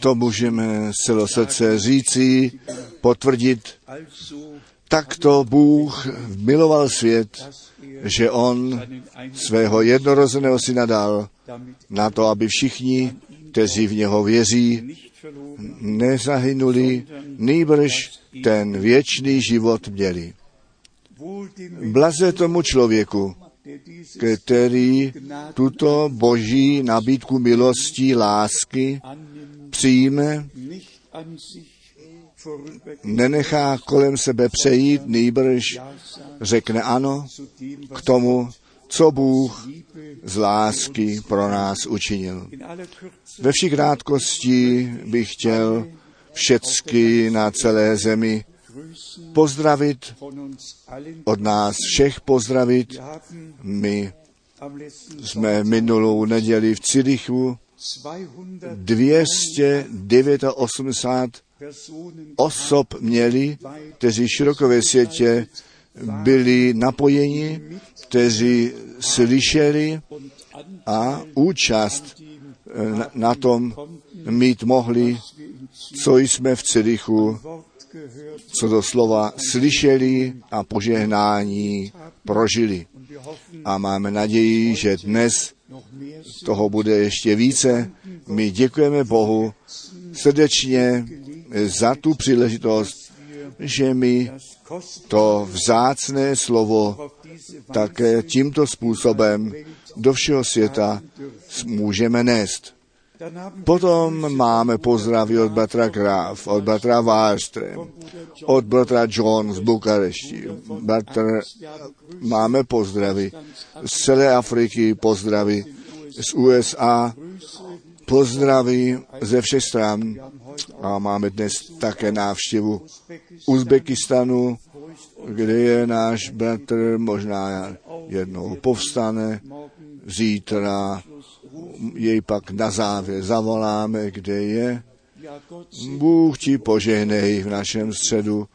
To můžeme z srdce říci, potvrdit. Takto Bůh miloval svět, že On svého jednorozeného syna dal na to, aby všichni, kteří v něho věří, nezahynuli, nýbrž ten věčný život měli. Blaze tomu člověku, který tuto boží nabídku milosti, lásky přijme, nenechá kolem sebe přejít, nýbrž řekne ano k tomu, co Bůh z lásky pro nás učinil. Ve vší krátkosti bych chtěl všecky na celé zemi pozdravit, od nás všech pozdravit. My jsme minulou neděli v Cirichu 200 289 Personen osob měli, kteří široko ve světě byli napojeni, kteří slyšeli a účast eh, na, na tom mít mohli, co jsme v Cirichu, co do slova slyšeli a požehnání prožili. A máme naději, že dnes toho bude ještě více. My děkujeme Bohu srdečně za tu příležitost, že kostbare to vzácné slovo také tímto způsobem do všeho světa můžeme nést. Potom máme pozdravy od bratra Graf, od bratra Wallström, od bratra John z Bukarešti. Bratr, máme pozdravy z celé Afriky, pozdravy z USA, pozdravy ze všech stran. A máme dnes také návštěvu Uzbekistanu, kde je náš bratr, možná jednou povstane, zítra jej pak na závěr zavoláme, kde je. Bůh ti požehnej v našem středu.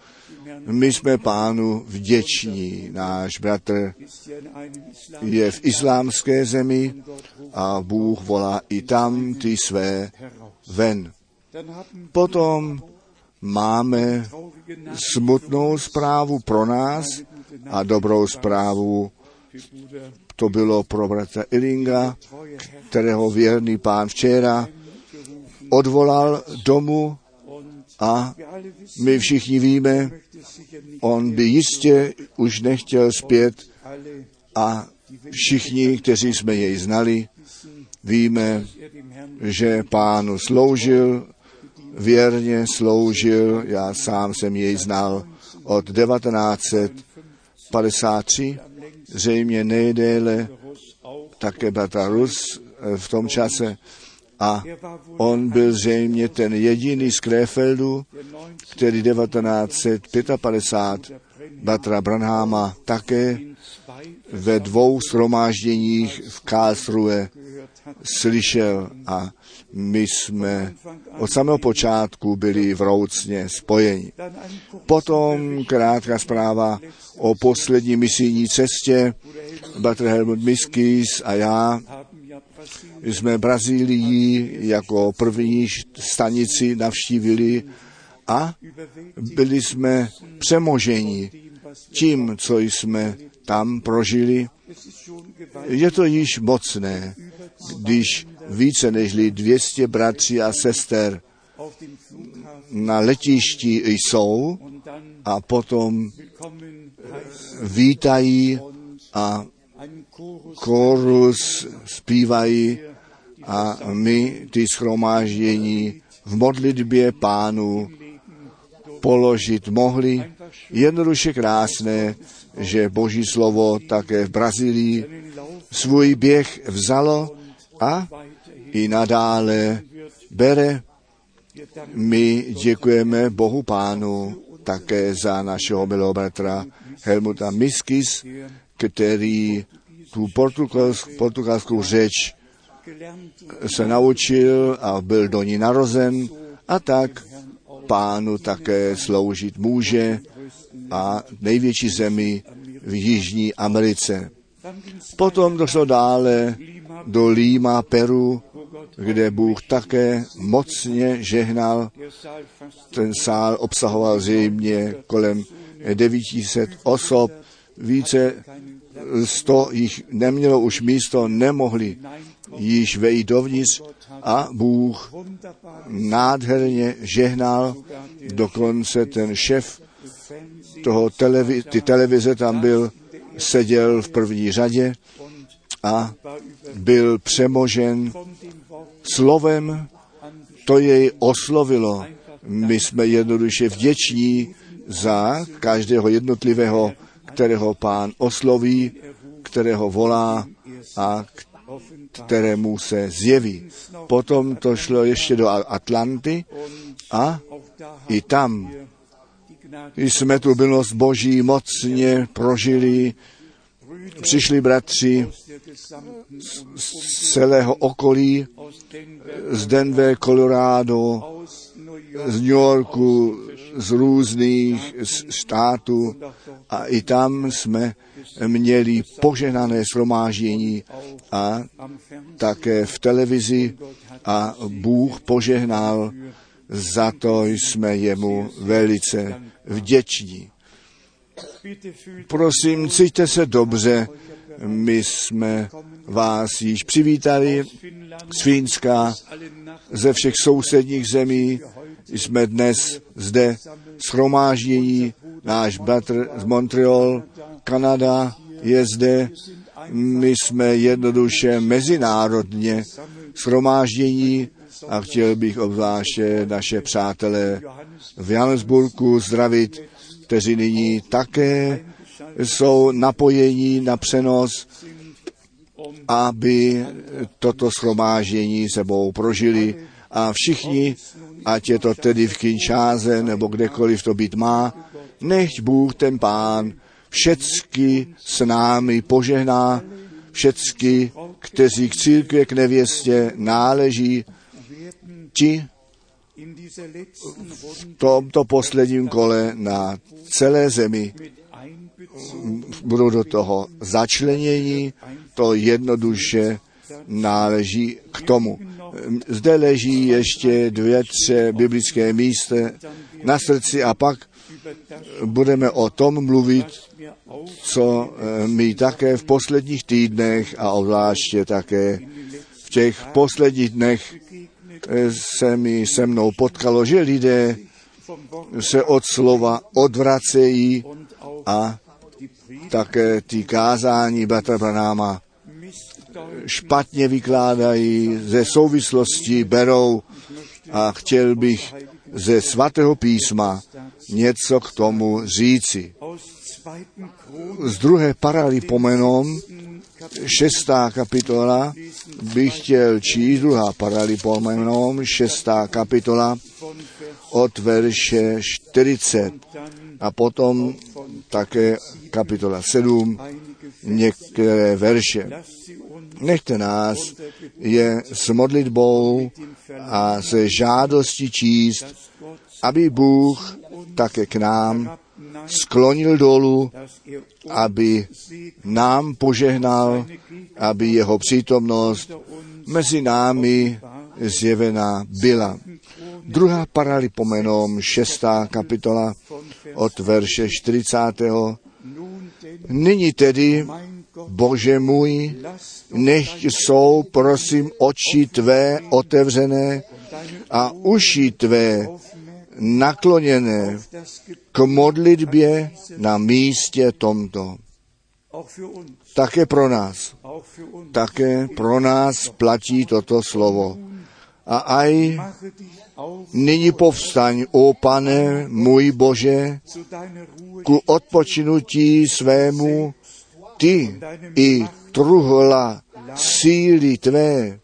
My jsme pánu vděční. Náš bratr je v islámské zemi a Bůh volá i tam ty své ven. Potom máme smutnou zprávu pro nás a dobrou zprávu to bylo pro bratra Herr kterého věrný pán včera odvolal domů a my všichni víme, on by jistě už nechtěl zpět a všichni, kteří jsme jej znali, víme, že pánu sloužil, věrně sloužil, já sám jsem jej znal od 1953, zřejmě nejdéle také bratra Rus eh, v tom čase. A on byl zřejmě ten jediný z Krefeldu, der 19 který 1955 bratra Branhama také ve dvou shromážděních v Karlsruhe slyšel. A my jsme od samého počátku byli vroucně spojeni. Potom krátká zpráva o poslední misijní cestě. Bratr Helmut Miskis a já jsme Brazílii jako první stanici navštívili a byli jsme přemoženi tím, co jsme tam prožili. Je to již mocné, když více než 200 bratří a sester na letišti jsou a potom vítají a Chorus zpívají a my ty schromáždění v modlitbě pánu položit mohli. Jednoduše krásné, že Boží slovo také v Brazílii svůj běh vzalo a i nadále bere. My děkujeme Bohu Pánu také za našeho milého bratra Helmuta Miskis, který tu portugalsk, portugalskou řeč se naučil a byl do ní narozen a tak pánu také sloužit může a největší zemi v Jižní Americe. Potom došlo dále do Líma, Peru, kde Bůh také mocně žehnal. Ten sál obsahoval zřejmě kolem 900 osob, více sto jich nemělo už místo, nemohli již vejít dovnitř a Bůh nádherně žehnal, dokonce ten šef toho televi- ty televize tam byl, seděl v první řadě a byl přemožen slovem, to jej oslovilo. My jsme jednoduše vděční za každého jednotlivého, kterého pán osloví, kterého volá a kterému se zjeví. Potom to šlo ještě do Atlanty a i tam jsme tu milost Boží mocně prožili. Přišli bratři z celého okolí, z Denver, Colorado, z New Yorku, z různých států a i tam jsme měli požehnané shromáždění a také v televizi a Bůh požehnal, za to jsme jemu velice vděční. Prosím, cítíte se dobře, my jsme vás již přivítali z Fínska, ze všech sousedních zemí. Jsme dnes zde schromáždění, náš bratr z Montreal, Kanada je zde. My jsme jednoduše mezinárodně schromáždění a chtěl bych obzvláště naše přátelé v Johannesburgu zdravit, kteří nyní také jsou napojení na přenos, aby toto schromáždění sebou prožili. A všichni, ať je to tedy v Kinčáze nebo kdekoliv to být má, nechť Bůh ten Pán všecky s námi požehná, všecky, kteří k církvě, k nevěstě náleží, ti v tomto posledním kole na celé zemi budou do toho začlenění, to jednoduše náleží k tomu. Zde leží ještě dvě, tři biblické místa na srdci a pak budeme o tom mluvit, co my také v posledních týdnech a obzvláště také v těch posledních dnech se mi se mnou potkalo, že lidé se od slova odvracejí a také ty kázání Bratra Branáma špatně vykládají, ze souvislosti berou a chtěl bych ze svatého písma něco k tomu říci. Z druhé paraly pomenom, šestá kapitola, bych chtěl číst, druhá paraly pomenom, šestá kapitola, od verše 40 a potom také kapitola 7, některé verše. Nechte nás je s modlitbou a se žádostí číst, aby Bůh také k nám sklonil dolů, aby nám požehnal, aby jeho přítomnost mezi námi zjevená byla. Druhá paralipomenom, šestá kapitola od verše 40. Nyní tedy, Bože můj, nechť jsou, prosím, oči tvé otevřené a uši tvé nakloněné k modlitbě na místě tomto. Také pro nás. Také pro nás platí toto slovo. A aj nyní povstaň, o pane můj Bože, ku odpočinutí svému, ty i truhla síly tvé,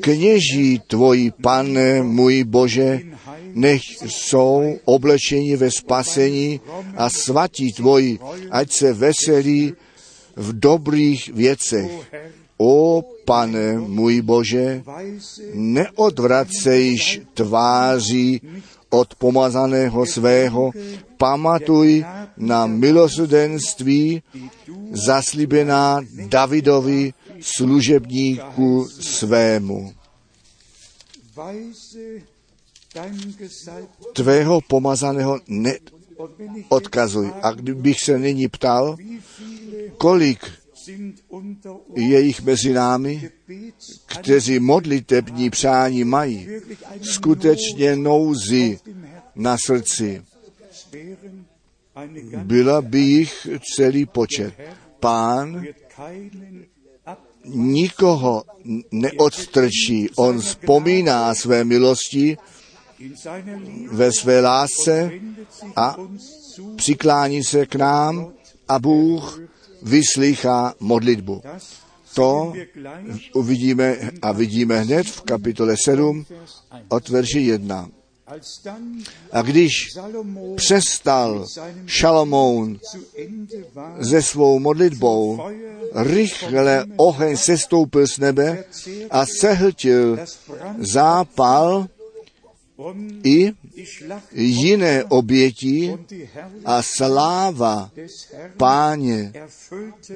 kněží tvoji, pane můj Bože, nech jsou oblečeni ve spasení a svatí tvoji, ať se veselí v dobrých věcech. O pane můj Bože, neodvracejš tváří od pomazaného svého, pamatuj na milosudenství zaslíbená Davidovi služebníku svému. Tvého pomazaného neodkazuj. A kdybych se nyní ptal, kolik je jich mezi námi, kteří modlitební přání mají, skutečně nouzi na srdci. Byla by jich celý počet. Pán nikoho neodstrčí. On vzpomíná své milosti ve své lásce a přiklání se k nám a Bůh vyslychá modlitbu. To uvidíme a vidíme hned v kapitole 7 Vers 1. od verše 1. A když přestal Šalomoun se svou modlitbou, rychle oheň sestoupil z nebe a sehltil zápal i jiné oběti a sláva páně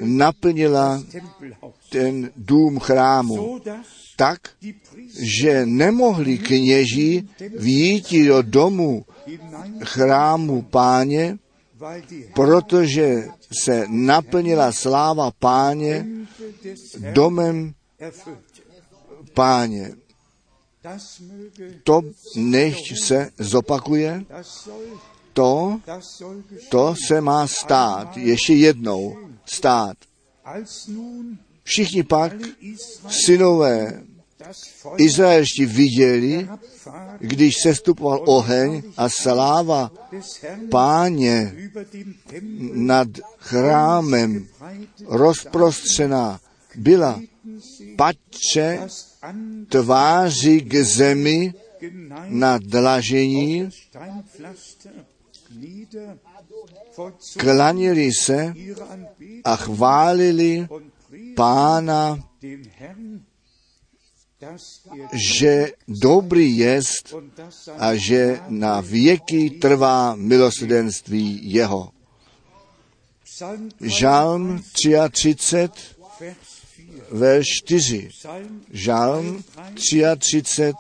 naplnila ten dům chrámu tak, že nemohli kněží výjít do domu chrámu páně, protože se naplnila sláva páně domem páně. To nechť se zopakuje, to, to se má stát, ještě jednou stát. Všichni pak synové Izraelští viděli, když sestupoval oheň a sláva páně nad chrámem rozprostřená byla, patře tváři k zemi na dlažení, klanili se a chválili pána, že dobrý jest a že na věky trvá milosrdenství jeho. Žalm 33, Vers 4. verš 4. Psalm Žalm 33,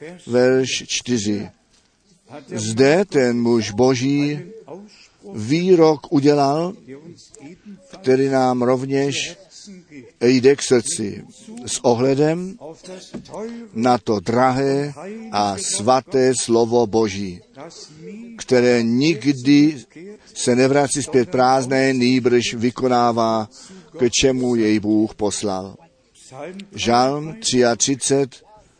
Vers verš 4. hat der Zde ten muž boží výrok udělal, který nám rovněž jde k srdci s ohledem na to drahé a svaté slovo Boží, které nikdy se nevrací zpět prázdné, nýbrž vykonává, k čemu jej Bůh poslal. Žalm 33,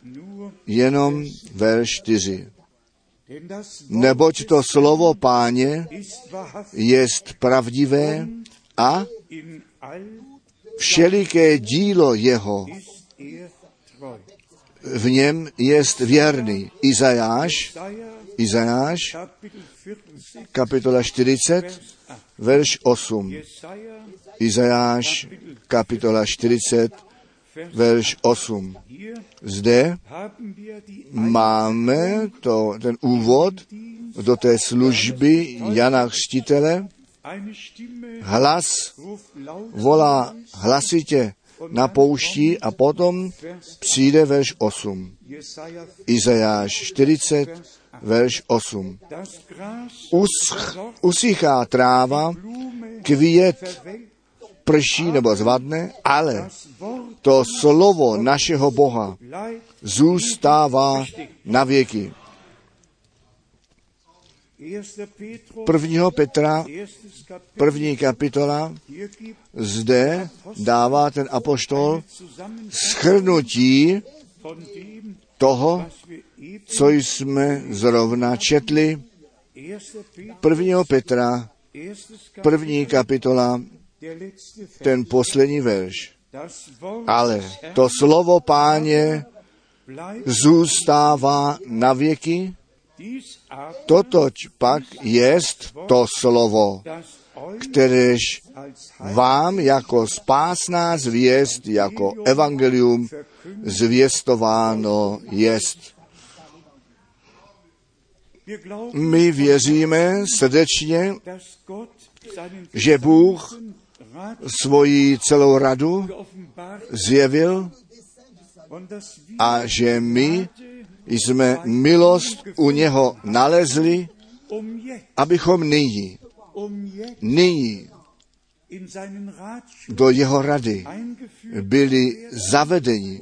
nur, jenom verš 4. denn das Wort Neboť to slovo páně jest pravdivé a všeliké dílo jeho v něm jest věrný. Izajáš, Izajáš, Kapitel 40, kapitola 40, Vers 8. verš 8. Jesaja Izajáš, kapitola 40, verš 8. hier Zde máme to, ten úvod do té služby Jana Chřtitele. Hlas volá hlasitě na poušti a potom přijde verš 8. Jesaja Izajáš 40, verš 8. das Gras Usch, usychá tráva, květ prší nebo zvadne, ale to slovo našeho Boha zůstává na věky. 1. Petrus 1. Petra, první kapitola, zde dává ten apoštol schrnutí toho, co jsme zrovna četli. 1. Petrus 1. Petra, první kapitola, ten poslední verš. Ale to slovo páně zůstává na věky, totoč pak jest to slovo, kteréž vám jako spásná zvěst, jako evangelium zvěstováno jest. My věříme srdečně, že Bůh svoji celou radu zjevil a že my jsme milost u něho nalezli, abychom nyní, nyní do jeho rady byli zavedeni,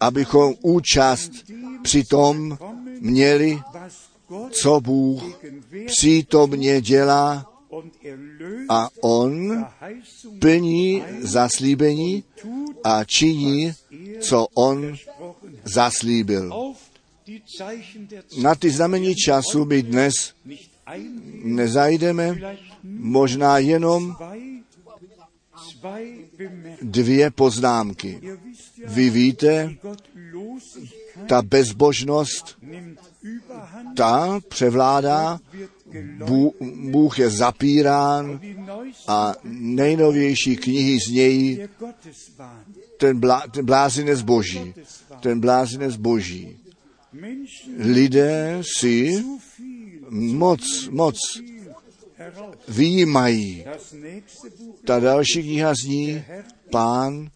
abychom účast při tom měli, co Bůh přítomně dělá a on plní zaslíbení a činí, co on. Zaslíbil. Na ty znamení času my dnes nezajdeme, možná jenom dvě poznámky. Vy víte, ta bezbožnost, ta převládá. Bůh, je zapírán a nejnovější knihy z něj, der Gotteswahn. ten, blá, ten blázinec boží, ten blázinec boží. Lidé si moc, moc výjímají. Ta další kniha zní, pán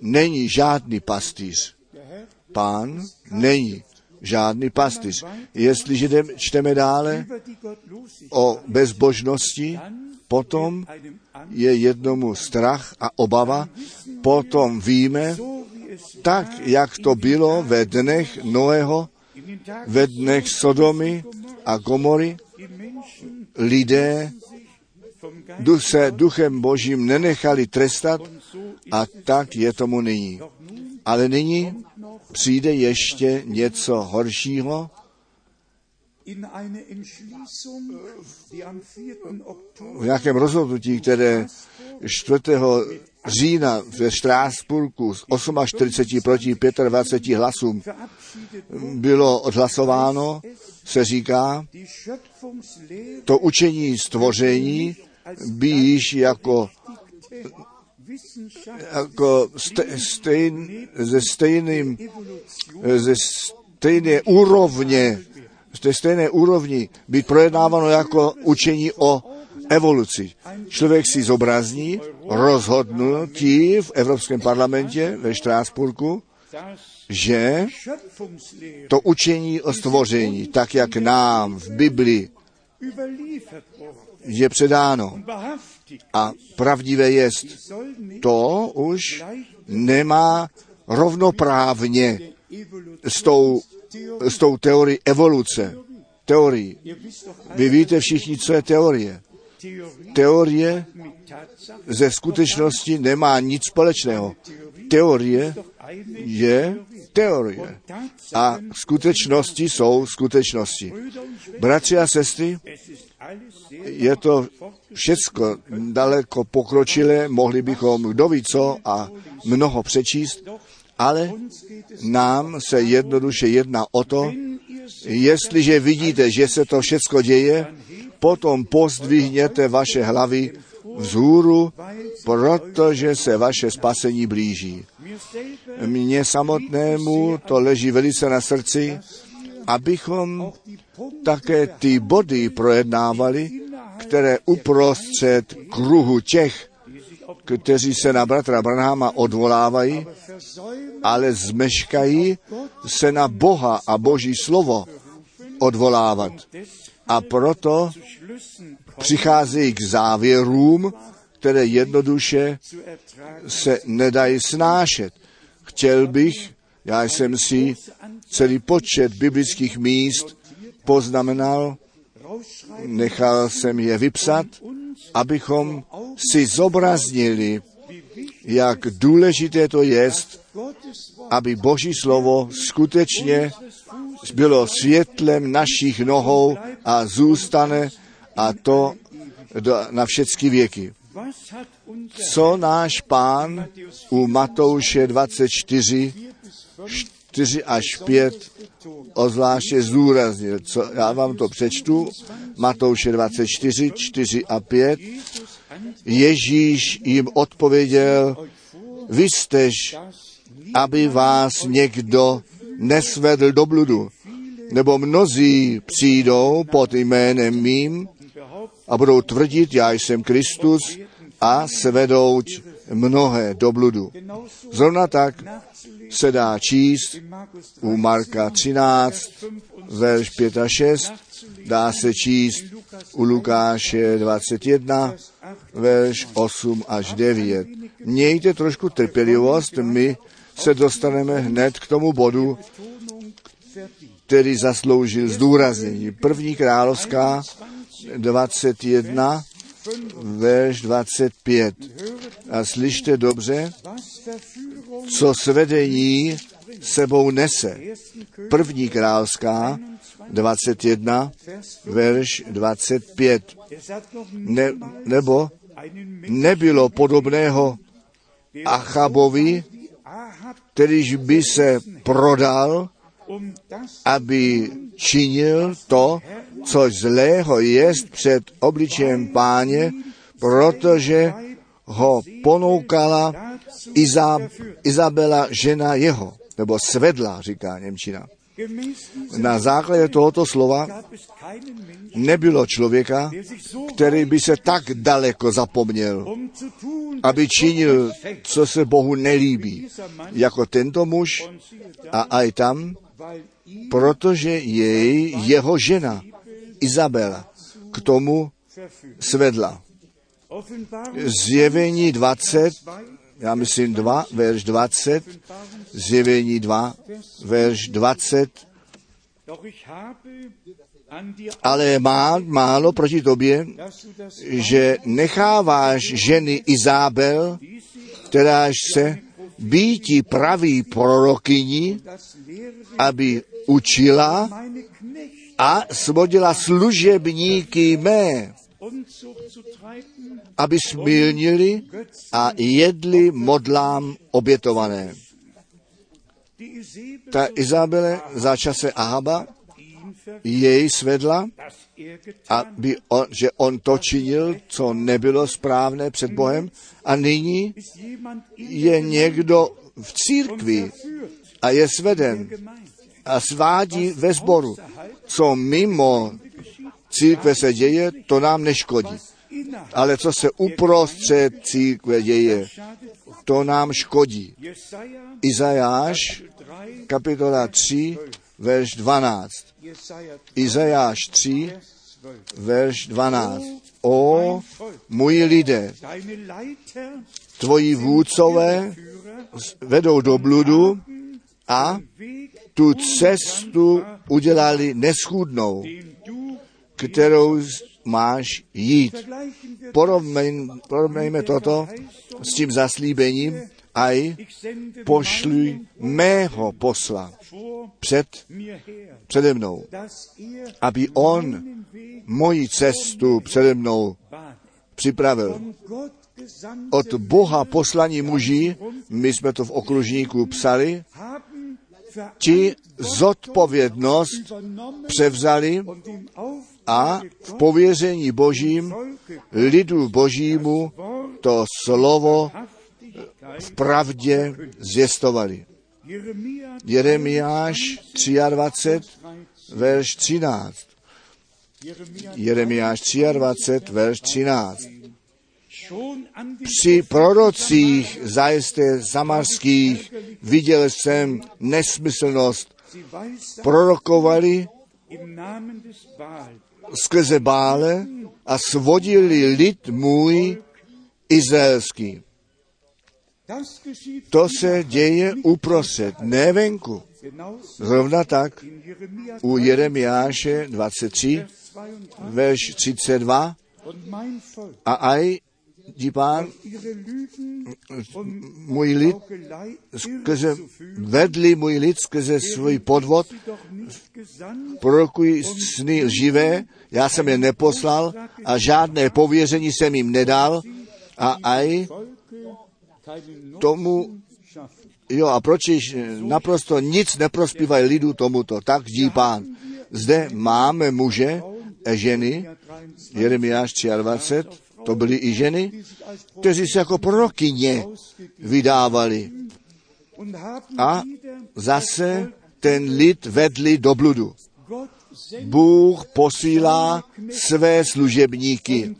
není žádný pastýř. Pán není žádný pastýř. Jestliže čteme dále o bezbožnosti, potom je jednomu strach a obava, potom víme, tak jak to bylo ve dnech Noého, ve dnech Sodomy a Gomory, lidé se duchem božím nenechali trestat a tak je tomu nyní. Ale nyní přijde ještě něco horšího. in eine Entschließung, die am 4. v nějakém rozhodnutí, které 4. října ve Štrásburku z 48 proti 25 hlasům bylo odhlasováno, se říká, to učení stvoření by již jako, jako ste, stejn, ze stejným, ze stejné úrovně, ze stejné úrovni být projednáváno jako učení o evoluci. Člověk si zobrazní rozhodnutí v Evropském parlamentě ve Štrásburku, že to učení o stvoření, tak jak nám v Biblii je předáno a pravdivé jest, to už nemá rovnoprávně s tou, s tou teorií evoluce. Teorii. Vy víte všichni, co je teorie. Teorie ze skutečnosti nemá nic společného. Teorie je teorie. A skutečnosti jsou skutečnosti. Bratři a sestry, je to všecko daleko pokročilé, mohli bychom kdo ví co a mnoho přečíst, ale nám se jednoduše jedná o to, jestliže vidíte, že se to všecko děje, potom pozdvihněte vaše hlavy vzhůru, protože se vaše spasení blíží. Mně samotnému to leží velice na srdci, abychom také ty body projednávali, které uprostřed kruhu těch, kteří se na bratra Branhama odvolávají, ale zmeškají se na Boha a Boží slovo odvolávat. A proto přicházejí k závěrům, které jednoduše se nedají snášet. Chtěl bych, já jsem si celý počet biblických míst poznamenal, nechal jsem je vypsat, abychom si zobraznili, jak důležité to je, aby Boží slovo skutečně bylo světlem našich nohou a zůstane a to na všechny věky. Co náš pán u Matouše 24, 4 až 5 ozvláště zdůraznil. Co, já vám to přečtu. Matouše 24, 4 a 5. Ježíš jim odpověděl, vy jstež, aby vás někdo nesvedl do bludu, nebo mnozí přijdou pod jménem mým a budou tvrdit, já jsem Kristus a svedouť mnohé do bludu. Zrovna tak se dá číst u Marka 13, 5 und verš 5 a 6, dá se číst u Lukáše 21, verš 8 až 9. Mějte trošku trpělivost, my se dostaneme hned k tomu bodu, který zasloužil zdůraznění. První královská 21, verš 25. A slyšte dobře, co svedení sebou nese. První královská 21, Vers 5. verš 25. Es hat noch Ne, nebo nebylo podobného Achabovi, kterýž by se prodal, aby činil to, co zlého jest před obličejem páně, protože ho ponoukala Iza, Izabela, žena jeho, nebo svedla, říká Němčina. Na základě tohoto slova nebylo člověka, který by se tak daleko zapomněl, aby činil, co se Bohu nelíbí, jako tento muž a aj tam, protože jej jeho žena Izabela k tomu svedla. Zjevení 20, 2, já myslím 2, verš 20, zjevení 2, verš 20, doch ich habe an dir, ale má málo proti tobě, že necháváš ženy Izábel, kteráž se býti praví Lehre aby učila a svodila služebníky mé, aby smilnili a jedli modlám obětované. Ta Izabele za čase Ahaba jej svedla, er aby on, že on to činil, co nebylo správné před Bohem. A nyní je někdo v církvi a je sveden a svádí ve sboru. Co mimo církve se děje, to nám neškodí. Ale co se uprostřed církve děje, to nám škodí. Izajáš, 3, kapitola 3, verš 12. Jesaja 3, Izajáš 3, Vers 12. verš 12. O můj lidé, tvoji vůdcové vedou do bludu a tu cestu udělali neschůdnou, kterou máš jít. porovnejme toto s tím zaslíbením, pošluj meinen mého posla před, přede mnou, aby on moji cestu přede mnou připravil. Od Boha poslaní muži, my jsme to v okružníku psali, ti zodpovědnost převzali a v pověření božím lidu božímu to slovo v pravdě. Jeremia Jeremiáš 23, verš 13. Jeremia Jeremiáš 23, verš 13. schon an den Při prorocích zajisté samarských viděl jsem nesmyslnost. Prorokovali skrze bále a svodili lid můj izraelský. To se děje uprostřed, ne venku. Zrovna tak u Jeremiáše 23, Vers 32 verš 32 und mein Volk a aj Lügen und můj lid skrze, vedli můj lid skrze svůj podvod, prorokují sny lživé, já jsem je neposlal a žádné pověření jsem jim nedal a aj tomu, jo a proč již naprosto nic neprospívají lidu tomuto, tak dí pán. Zde máme muže ženy, Jeremiáš 23, to byly i ženy, kteří se jako prorokyně vydávali a zase ten lid vedli do bludu. Bůh posílá své služebníky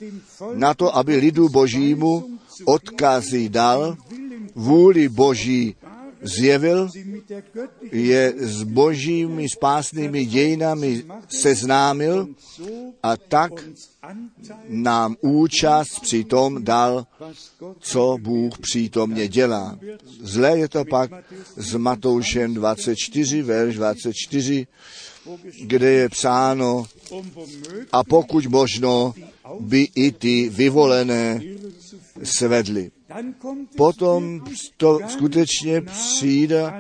na to, aby lidu božímu odkazy dal, vůli boží zjevil, je s božími spásnými dějinami seznámil a tak nám účast při tom dal, co Bůh přítomně dělá. Zlé je to pak z Matoušem 24, verš 24, kde je psáno, a pokud možno by i ty vyvolené svedli. Potom to skutečně přijde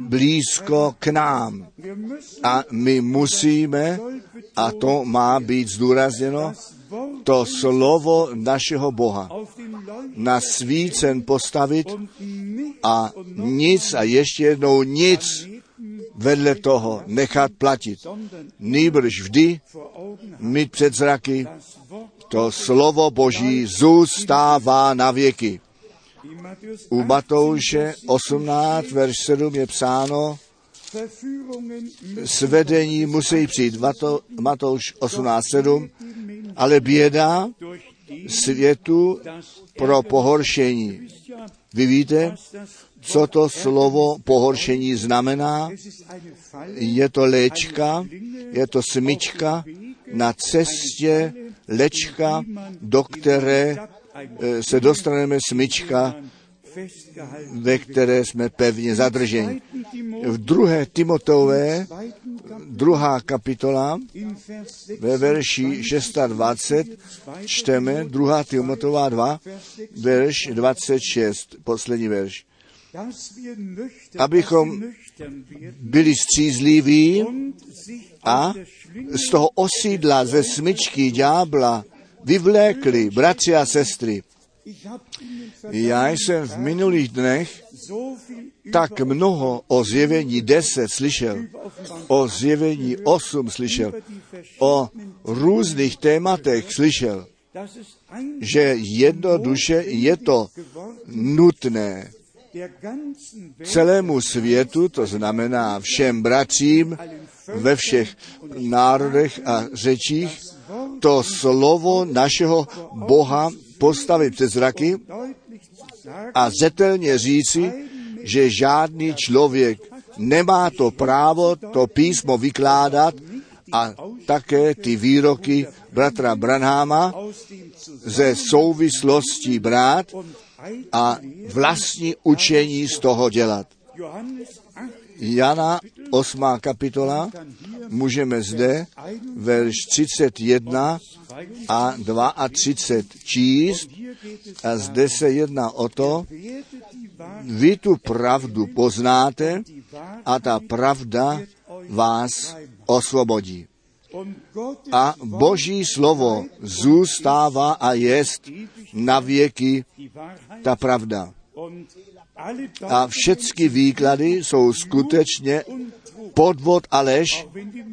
blízko k nám. A my musíme, a to má být zdůrazněno, to slovo našeho Boha na svícen postavit a nic a ještě jednou nic vedle toho nechat platit. Nýbrž vždy mít před zraky to slovo Boží zůstává na věky. U Matouše 18, verš 7 je psáno, svedení musí přijít. Mato, Matouš 18, 7, ale běda světu pro pohoršení. Vy víte, co to slovo pohoršení znamená? Je to léčka, je to smyčka na cestě lečka, do které se dostaneme smyčka, ve které jsme pevně zadrženi. V druhé Timoteové, druhá kapitola, ve verši 620 čteme, druhá Timoteová 2, verš 26, poslední verš. Abychom byli střízliví a z toho osídla ze smyčky ďábla vyvlékli bratři a sestry. Já jsem v minulých dnech tak mnoho o zjevení 10 slyšel, o zjevení 8 slyšel, o různých tématech slyšel, že jednoduše je to nutné celému světu, to znamená všem bratřím ve všech národech a řečích, to slovo našeho Boha postavit před zraky a zetelně říci, že žádný člověk nemá to právo to písmo vykládat a také ty výroky bratra Branháma ze souvislostí brát a vlastní učení z toho dělat. Jana 8. kapitola, můžeme zde verš 31 a 32 číst a zde se jedná o to, vy tu pravdu poznáte a ta pravda vás osvobodí. A Boží slovo zůstává a jest na věky ta pravda. A všechny výklady jsou skutečně podvod a lež,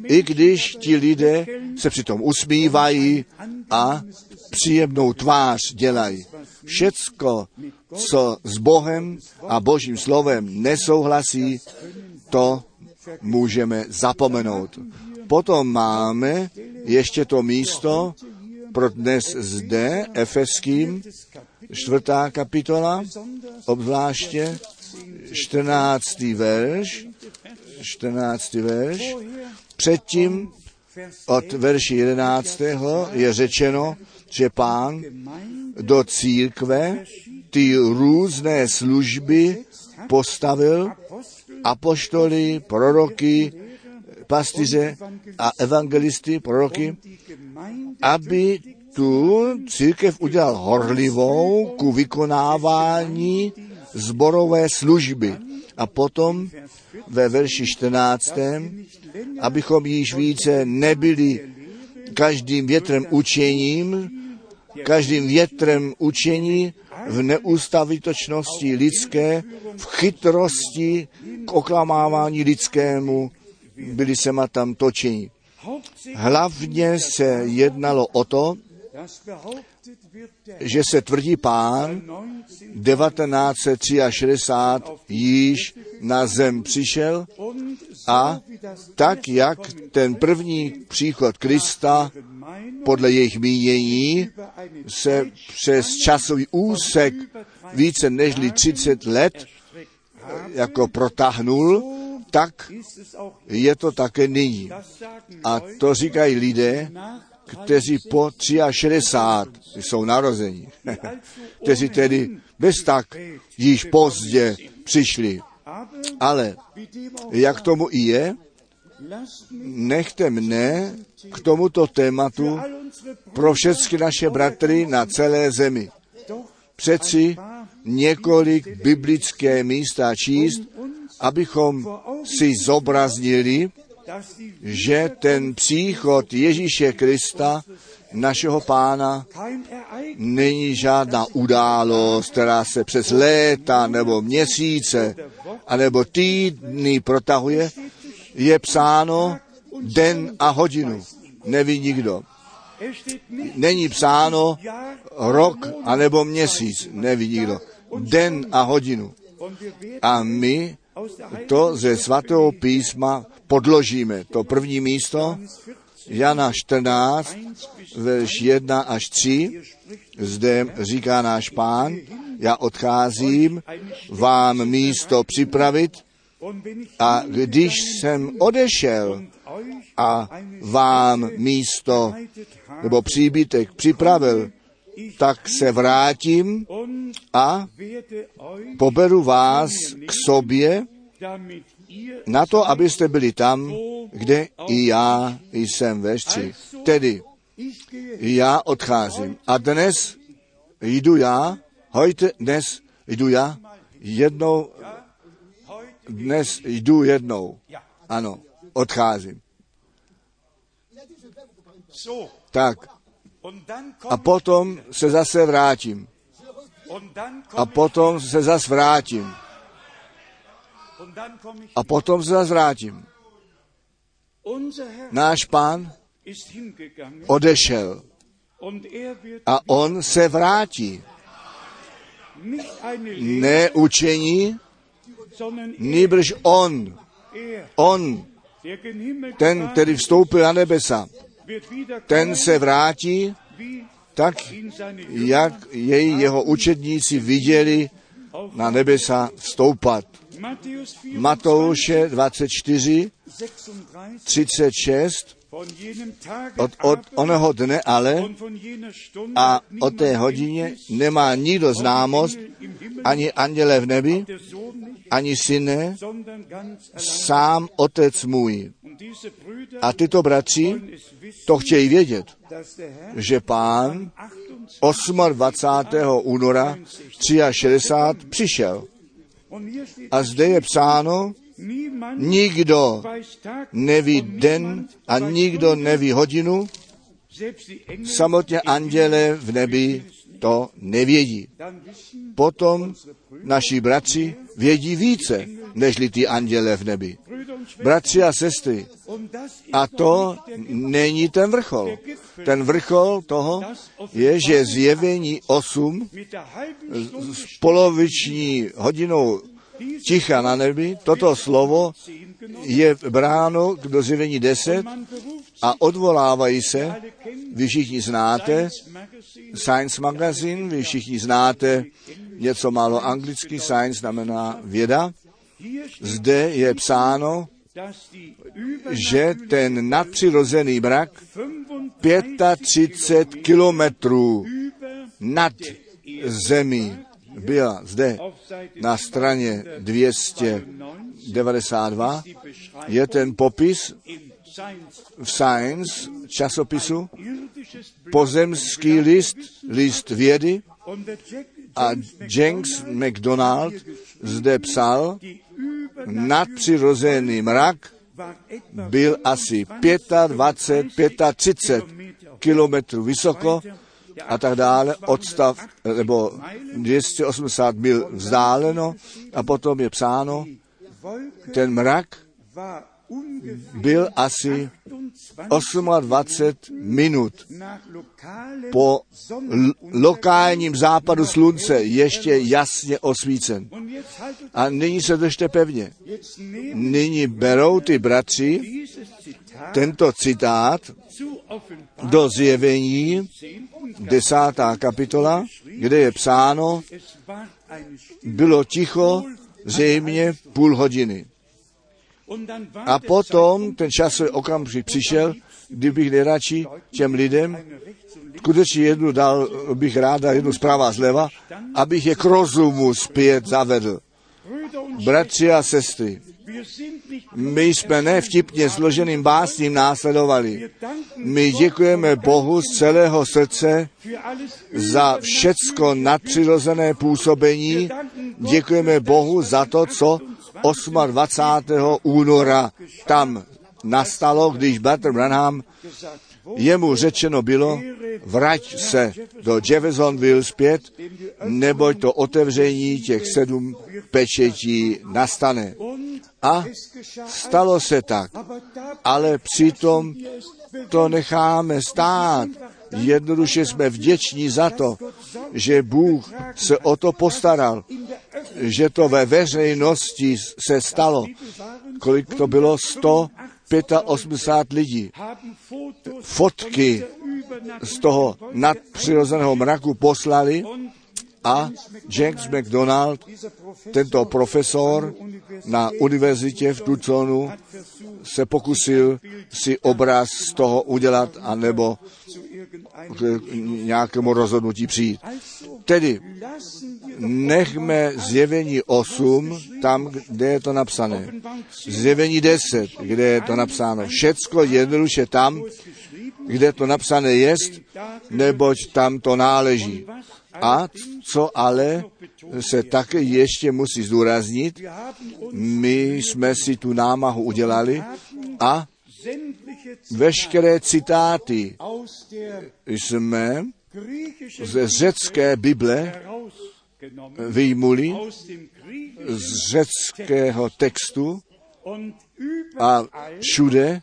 i když ti lidé se přitom usmívají a příjemnou tvář dělají. Všecko, co s Bohem a Božím slovem nesouhlasí, to můžeme zapomenout. Potom máme ještě to místo pro dnes zde, Efeským, čtvrtá kapitola, obzvláště 14. verš, 14. verš. Předtím od verši 11. je řečeno, že pán do církve ty různé služby postavil apoštoly, proroky, pastiře a evangelisty, proroky, aby tu církev udělal horlivou ku vykonávání zborové služby. A potom ve verši 14. abychom již více nebyli každým větrem učením, každým větrem učení v neústavitočnosti lidské, v chytrosti k oklamávání lidskému, byli se ma tam točení. Hlavně se jednalo o to, že se tvrdí pán 1963 již na zem přišel a tak jak ten první příchod Krista podle jejich mínění se přes časový úsek více než 30 let jako protáhnul, tak je to také nyní. A to říkají lidé, kteří po 63 jsou narození, kteří tedy bez tak již pozdě přišli. Ale jak tomu i je, nechte mne k tomuto tématu pro všechny naše bratry na celé zemi. Přeci několik biblické místa číst, abychom si zobraznili, že ten příchod Ježíše Krista, našeho pána, není žádná událost, která se přes léta nebo měsíce anebo týdny protahuje, je psáno den a hodinu. Neví nikdo. Není psáno rok anebo měsíc. Neví nikdo. Den a hodinu. A my to ze svatého písma podložíme. To první místo, Jana 14, verš 1 až 3, zde říká náš pán, já odcházím vám místo připravit a když jsem odešel a vám místo nebo příbytek připravil, tak se vrátím a poberu vás k sobě na to, abyste byli tam, kde i já jsem ve vštři. Tedy já odcházím. A dnes jdu já, hojte, dnes jdu já, jednou, dnes jdu jednou. Ano, odcházím. Tak. A potom se zase vrátím. A potom se zase vrátím. A potom se zase vrátím. Náš pán odešel a on se vrátí. Ne učení, nýbrž on. On, ten, který vstoupil na nebesa, ten se vrátí tak, jak jej jeho učedníci viděli na nebesa vstoupat. Matouše 24, 36, od, od oného dne ale a o té hodině nemá nikdo známost, ani anděle v nebi, ani syne, sám otec můj. A tyto bratři to chtějí vědět, že pán 28. února 63 přišel. A zde je psáno, nikdo neví den a nikdo neví hodinu, samotně anděle v nebi to nevědí. Potom naši bratři vědí více, nežli ty anděle v nebi. Bratři a sestry, a to není ten vrchol. Ten vrchol toho je, že zjevení 8 s poloviční hodinou ticha na nebi, toto slovo je bráno k dozjevení 10 a odvolávají se, vy všichni znáte, Science Magazine, vy všichni znáte něco málo anglicky, science znamená věda. Zde je psáno, že ten nadpřirozený mrak 35 kilometrů nad zemí byla zde na straně 292, je ten popis v Science časopisu, pozemský list, list vědy a Jenks McDonald zde psal, nadpřirozený mrak byl asi 25, 35 kilometrů vysoko a tak dále, odstav, nebo 280 mil vzdáleno a potom je psáno, ten mrak byl asi 28 minut po lokálním západu slunce ještě jasně osvícen. A nyní se držte pevně. Nyní berou ty bratři tento citát do zjevení, desátá kapitola, kde je psáno, bylo ticho zřejmě půl hodiny. A potom ten časový okamžik přišel, kdybych nejradši těm lidem skutečně jednu dal, bych ráda jednu zpráva zleva, abych je k rozumu zpět zavedl. Bratři a sestry, my jsme ne vtipně složeným básním následovali. My děkujeme Bohu z celého srdce za všecko nadpřirozené působení. Děkujeme Bohu za to, co 28. února tam nastalo, když Barton Branham jemu řečeno bylo, vrať se do Jeffersonville zpět, neboť to otevření těch sedm pečetí nastane. A stalo se tak, ale přitom to necháme stát. Jednoduše jsme vděční za to, že Bůh se o to postaral, že to ve veřejnosti se stalo. Kolik to bylo? 185 lidí. Fotky z toho nadpřirozeného mraku poslali a James McDonald, tento profesor na univerzitě v Tucsonu, se pokusil si obraz z toho udělat, anebo k nějakému rozhodnutí přijít. Tedy nechme zjevení 8 tam, kde je to napsané. Zjevení 10, kde je to napsáno. Všecko jednoduše tam, kde to napsané jest, neboť tam to náleží. A co ale se také ještě musí zdůraznit, my jsme si tu námahu udělali a veškeré citáty jsme ze řecké Bible vyjmuli z řeckého textu a všude,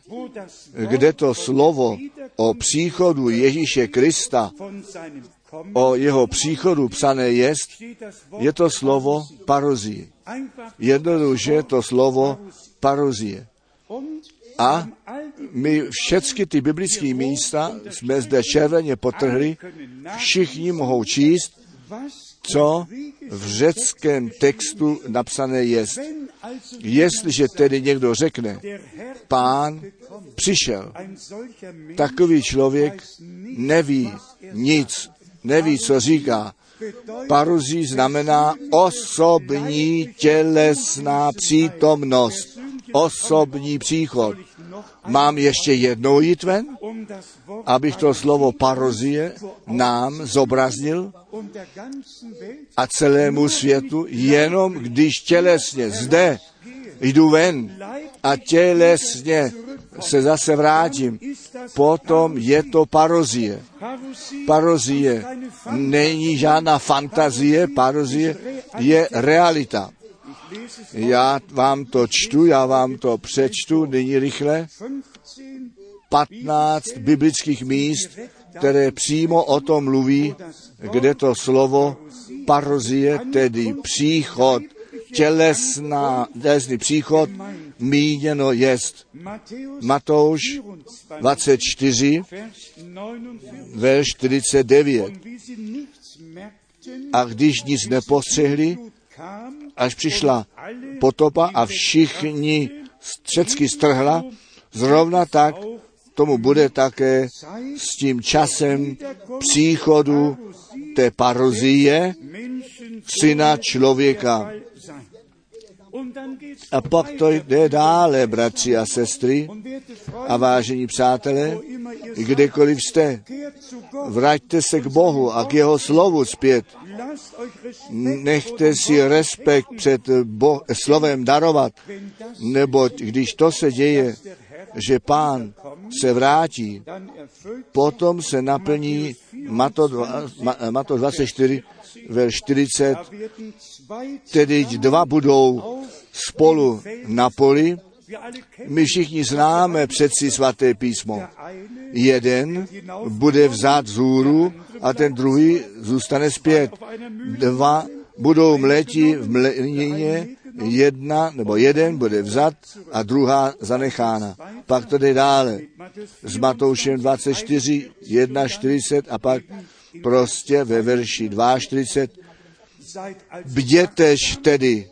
kde to slovo o příchodu Ježíše Krista, o jeho příchodu psané jest, je to slovo parozie. Jednoduše to slovo parozie. A my všechny ty biblické místa jsme zde červeně potrhli, všichni mohou číst, co v řeckém textu napsané je. Jestliže tedy někdo řekne, pán přišel, takový člověk neví nic, neví, co říká. Paruzí znamená osobní tělesná přítomnost, osobní příchod. Mám ještě jednou jít ven, abych to slovo parozie nám zobraznil a celému světu, jenom když tělesně zde jdu ven a tělesně se zase vrátím, potom je to parozie. Parozie není žádná fantazie, parozie je realita. Já vám to čtu, já vám to přečtu nyní rychle. 15 biblických míst, které přímo o tom mluví, kde to slovo parozie, tedy příchod, tělesná, tělesný příchod, míněno jest. Matouš 24, verš 49. A když nic nepostřehli, až přišla potopa a všichni všechny strhla, zrovna tak tomu bude také s tím časem příchodu té parozie syna člověka. A pak to jde dále, bratři a sestry a vážení přátelé, kdekoliv jste, vraťte se k Bohu a k jeho slovu zpět. Nechte si respekt před Bo- slovem darovat, neboť když to se děje, že pán se vrátí, potom se naplní Mato, Mato 24, verš 40, tedy dva budou spolu na poli, My všichni známe přeci svaté písmo. Jeden bude vzát zůru a ten druhý zůstane zpět. Dva budou mleti v mlenině, jedna nebo jeden bude vzat a druhá zanechána. Pak to jde dále. S Matoušem 24, 1, 40 a pak prostě ve verši 42 Bdětež tedy,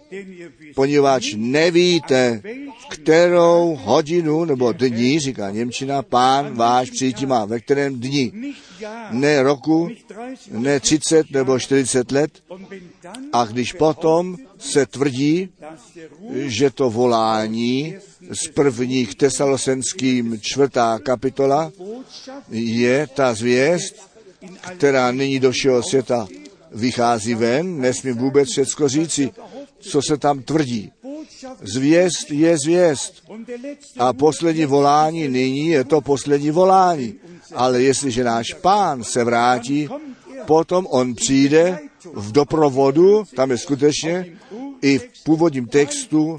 poněvadž nevíte, kterou hodinu nebo dní, říká Němčina, pán váš přijítí má, ve kterém dni, ne roku, ne 30 nebo 40 let. A když potom se tvrdí, že to volání z prvních tesalosenským čtvrtá kapitola je ta zvěst, která nyní do všeho světa vychází ven, nesmím vůbec všecko říci, co se tam tvrdí. Zvěst je zvěst. A poslední volání nyní je to poslední volání. Ale jestliže náš pán se vrátí, potom on přijde v doprovodu, tam je skutečně i v původním textu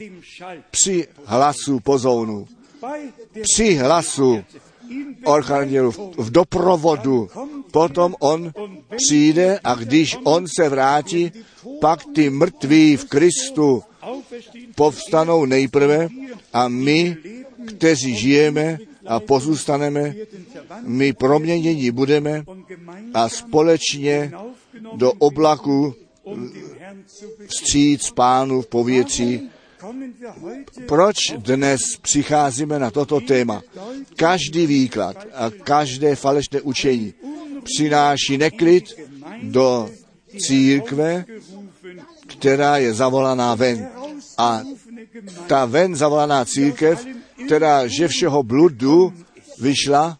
při hlasu pozounu. Při hlasu archandělu v doprovodu. Potom on přijde a když on se vrátí, pak ty mrtví v Kristu povstanou nejprve a my, kteří žijeme a pozůstaneme, my proměnění budeme a společně do oblaku vstříc pánu v povětří proč dnes přicházíme na toto téma? Každý výklad a každé falešné učení přináší neklid do církve, která je zavolaná ven. A ta ven zavolaná církev, která že všeho bludu vyšla,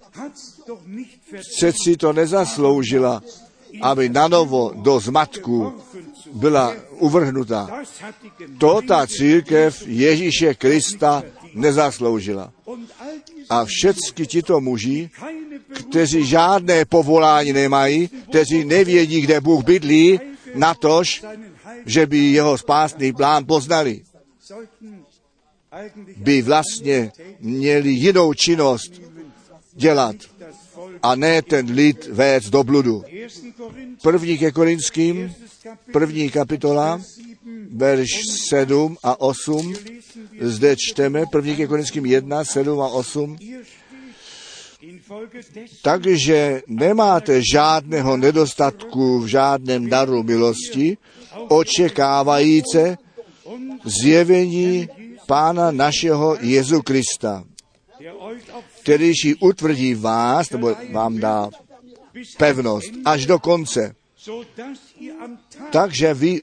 přeci to nezasloužila, aby nanovo do zmatku byla uvrhnuta. To ta církev Ježíše Krista nezasloužila. A všechny tito muži, kteří žádné povolání nemají, kteří nevědí, kde Bůh bydlí, natož, že by jeho spásný plán poznali, by vlastně měli jinou činnost dělat a ne ten lid vést do bludu. První ke Korinským, první kapitola, verš 7 a 8, zde čteme, první ke Korinským 1, 7 a 8, takže nemáte žádného nedostatku v žádném daru milosti, očekávajíce zjevení Pána našeho Jezu Krista, kterýž ji utvrdí vás, nebo vám dá pevnost až do konce. Takže vy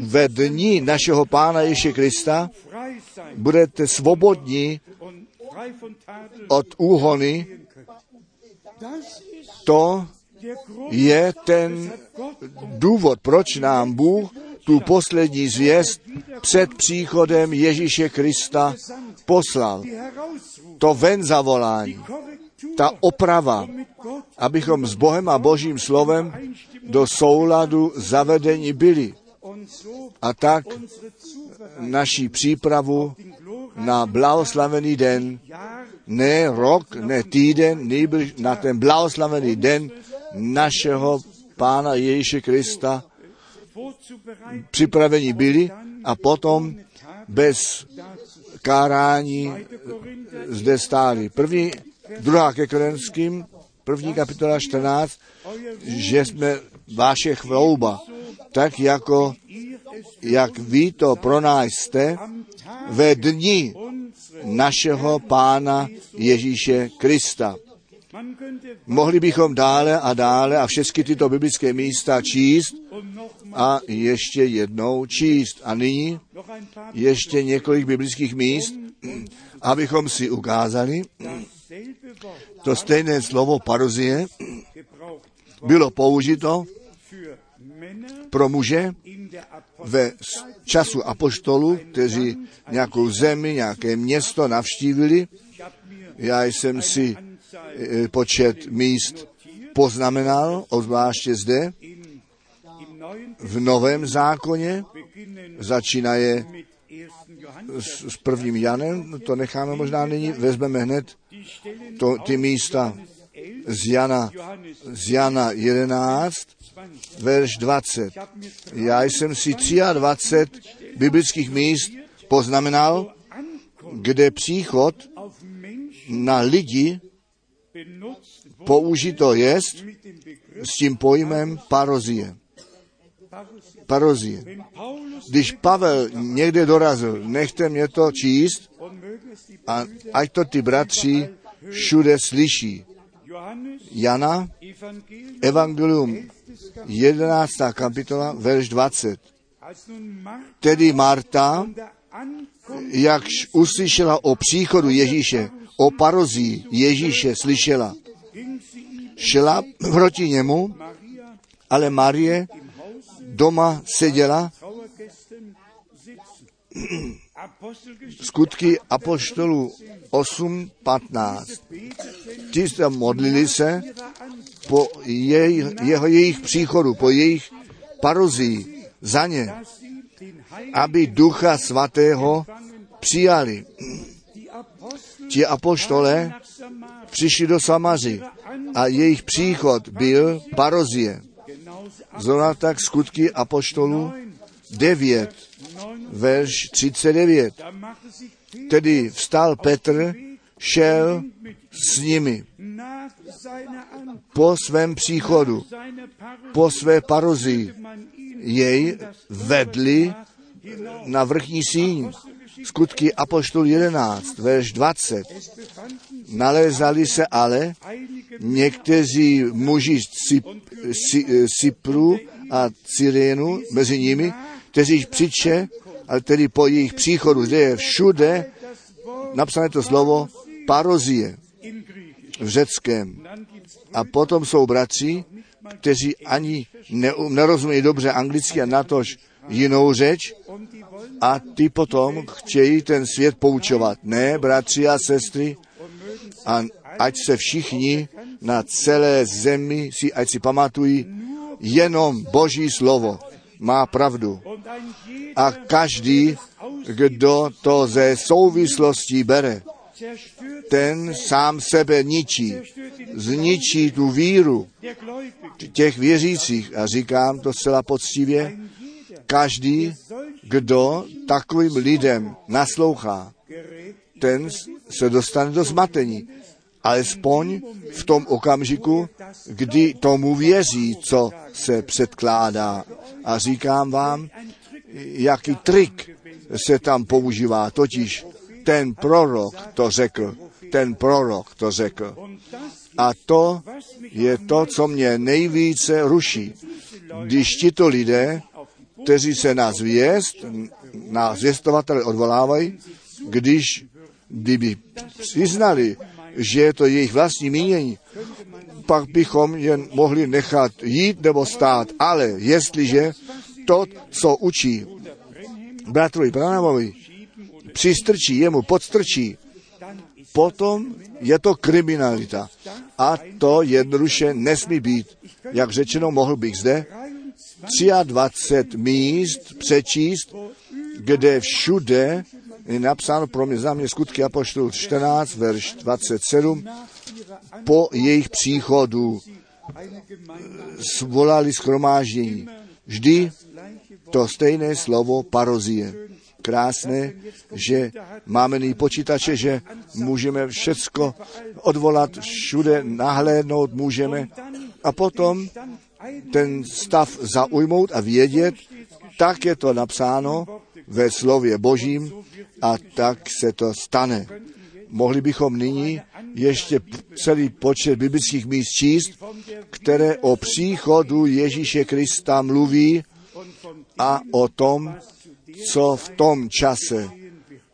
ve dní našeho Pána Ježíše Krista budete svobodní od úhony. To je ten důvod, proč nám Bůh tu poslední zvěst před příchodem Ježíše Krista poslal. To ven zavolání, ta oprava, abychom s Bohem a Božím slovem do souladu zavedení byli. A tak naší přípravu na blahoslavený den, ne rok, ne týden, nejbrž na ten blahoslavený den našeho Pána Ježíše Krista připraveni byli a potom bez kárání zde stáli. První, druhá ke Korenským, první kapitola 14, že jsme vaše chlouba, tak jako jak vy to pro nás jste ve dni našeho Pána Ježíše Krista. Mohli bychom dále a dále a všechny tyto biblické místa číst a ještě jednou číst. A nyní ještě několik biblických míst, abychom si ukázali, to stejné slovo paruzie bylo použito pro muže ve času apoštolu, kteří nějakou zemi, nějaké město navštívili. Já jsem si eh, počet míst poznamenal, obzvláště zde, v Novém zákoně, začínaje s, s prvním Janem, to necháme možná nyní, vezmeme hned to, ty místa z Jana, z Jana 11, verš 20. Já jsem si 23 biblických míst poznamenal, kde příchod na lidi použito jest s tím pojmem parozie. Parozie. Když Pavel někde dorazil, nechte mě to číst a ať to ty bratři všude slyší. Jana, Evangelium 11. kapitola, verš 20. Tedy Marta, jakž uslyšela o příchodu Ježíše, o parozí Ježíše slyšela, šla proti němu, ale Marie doma seděla. Skutky apoštolů 8.15. Ti se modlili se po jej, jeho, jejich příchodu, po jejich parozí za ně, aby ducha svatého přijali. Ti apoštole přišli do Samaři a jejich příchod byl parozie. Zrovna tak skutky apoštolů 9, verš 39. Tedy vstal Petr, šel s nimi po svém příchodu, po své parozii. Jej vedli na vrchní síň. Skutky Apoštol 11, verš 20. Nalézali se ale někteří muži z Cypru a Cyrénu mezi nimi, kteří přiče, ale tedy po jejich příchodu, zde je všude napsané to slovo parozie v řeckém. A potom jsou bratři, kteří ani ne, nerozumí dobře anglicky a natož jinou řeč a ty potom chtějí ten svět poučovat. Ne, bratři a sestry, a ať se všichni na celé zemi si, ať si pamatují, jenom Boží slovo má pravdu. A každý, kdo to ze souvislostí bere, ten sám sebe ničí, zničí tu víru těch věřících. A říkám to zcela poctivě, každý, kdo takovým lidem naslouchá, ten se dostane do zmatení. Alespoň v tom okamžiku, kdy tomu věří, co se předkládá. A říkám vám, jaký trik se tam používá. Totiž ten prorok to řekl. Ten prorok to řekl. A to je to, co mě nejvíce ruší. Když tito lidé, kteří se na zvěst, na zvěstovatele odvolávají, když kdyby přiznali, že je to jejich vlastní mínění, pak bychom jen mohli nechat jít nebo stát. Ale jestliže to, co učí bratrovi Branamovi, přistrčí, jemu podstrčí, potom je to kriminalita. A to jednoduše nesmí být. Jak řečeno, mohl bych zde 23 míst přečíst, kde všude je napsáno pro mě za mě skutky Apoštol 14, verš 27, po jejich příchodu svolali schromáždění. Vždy to stejné slovo parozie. Krásné, že máme nyní počítače, že můžeme všecko odvolat, všude nahlédnout můžeme a potom ten stav zaujmout a vědět, tak je to napsáno ve slově Božím a tak se to stane. Mohli bychom nyní ještě celý počet biblických míst číst, které o příchodu Ježíše Krista mluví a o tom, co v tom čase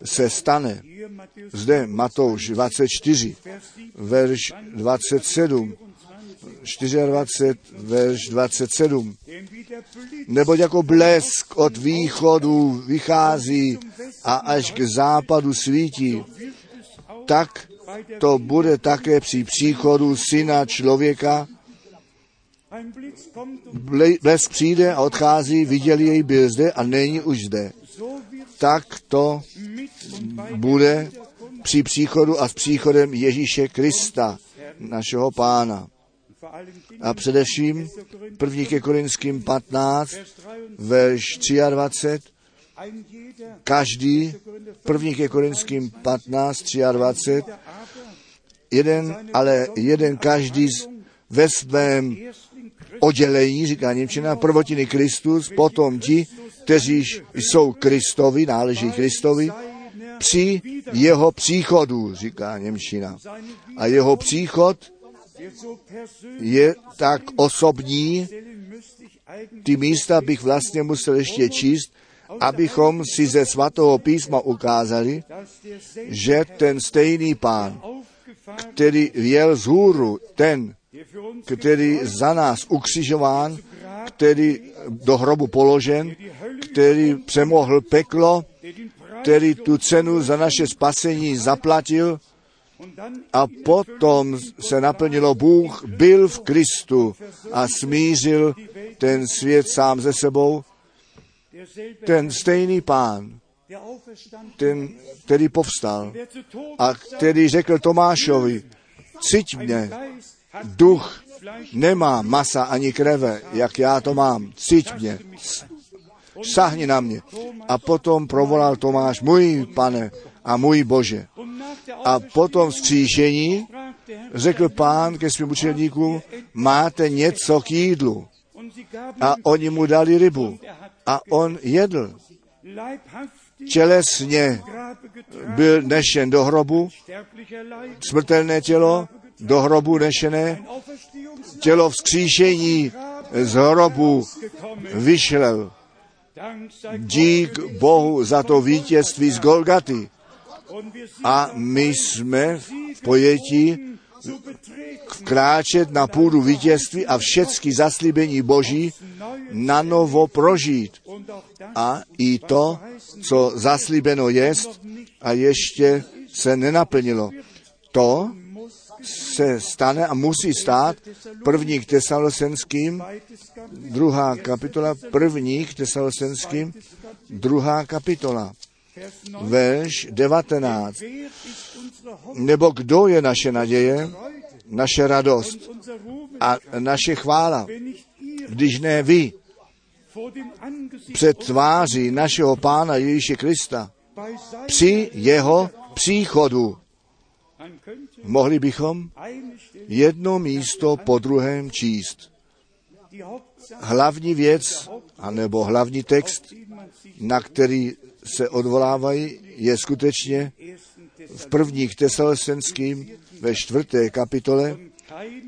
se stane. Zde Matouš 24, verš 27, 24, verš 27. Neboť jako blesk od východu vychází a až k západu svítí, tak to bude také při příchodu syna člověka. Blesk přijde a odchází, viděli jej, byl zde a není už zde. Tak to bude při příchodu a s příchodem Ježíše Krista, našeho pána. A především 1. ke Korinským 15, verš 23, každý, 1. ke Korinským 15, 23, jeden, ale jeden každý ve svém oddělení, říká Němčina, prvotiny Kristus, potom ti, kteří jsou Kristovi, náleží Kristovi, při jeho příchodu, říká Němčina. A jeho příchod je tak osobní, ty místa bych vlastně musel ještě číst, abychom si ze svatého písma ukázali, že ten stejný pán, který jel z hůru, ten, který za nás ukřižován, který do hrobu položen, který přemohl peklo, který tu cenu za naše spasení zaplatil a potom se naplnilo Bůh, byl v Kristu a smířil ten svět sám ze sebou. Ten stejný pán, ten, který povstal a který řekl Tomášovi, ciť mě, duch nemá masa ani kreve, jak já to mám, ciť mě, sahni na mě. A potom provolal Tomáš, můj pane a můj Bože. A potom vzkříšení řekl pán ke svým učeníkům, máte něco k jídlu. A oni mu dali rybu. A on jedl. Tělesně byl nešen do hrobu, smrtelné tělo do hrobu nešené, tělo vzkříšení z hrobu vyšlel. Dík Bohu za to vítězství z Golgaty. A my jsme v pojetí vkráčet na půdu vítězství a všechny zaslíbení Boží na novo prožít. A i to, co zaslíbeno jest a ještě se nenaplnilo. To se stane a musí stát první k tesalosenským, druhá kapitola, první k tesalosenským, druhá kapitola, verš 19. Nebo kdo je naše naděje, naše radost a naše chvála, když ne vy, před tváří našeho Pána Ježíše Krista, při jeho příchodu. Mohli bychom jedno místo po druhém číst. Hlavní věc, anebo hlavní text, na který se odvolávají, je skutečně v prvních tesalesenským ve čtvrté kapitole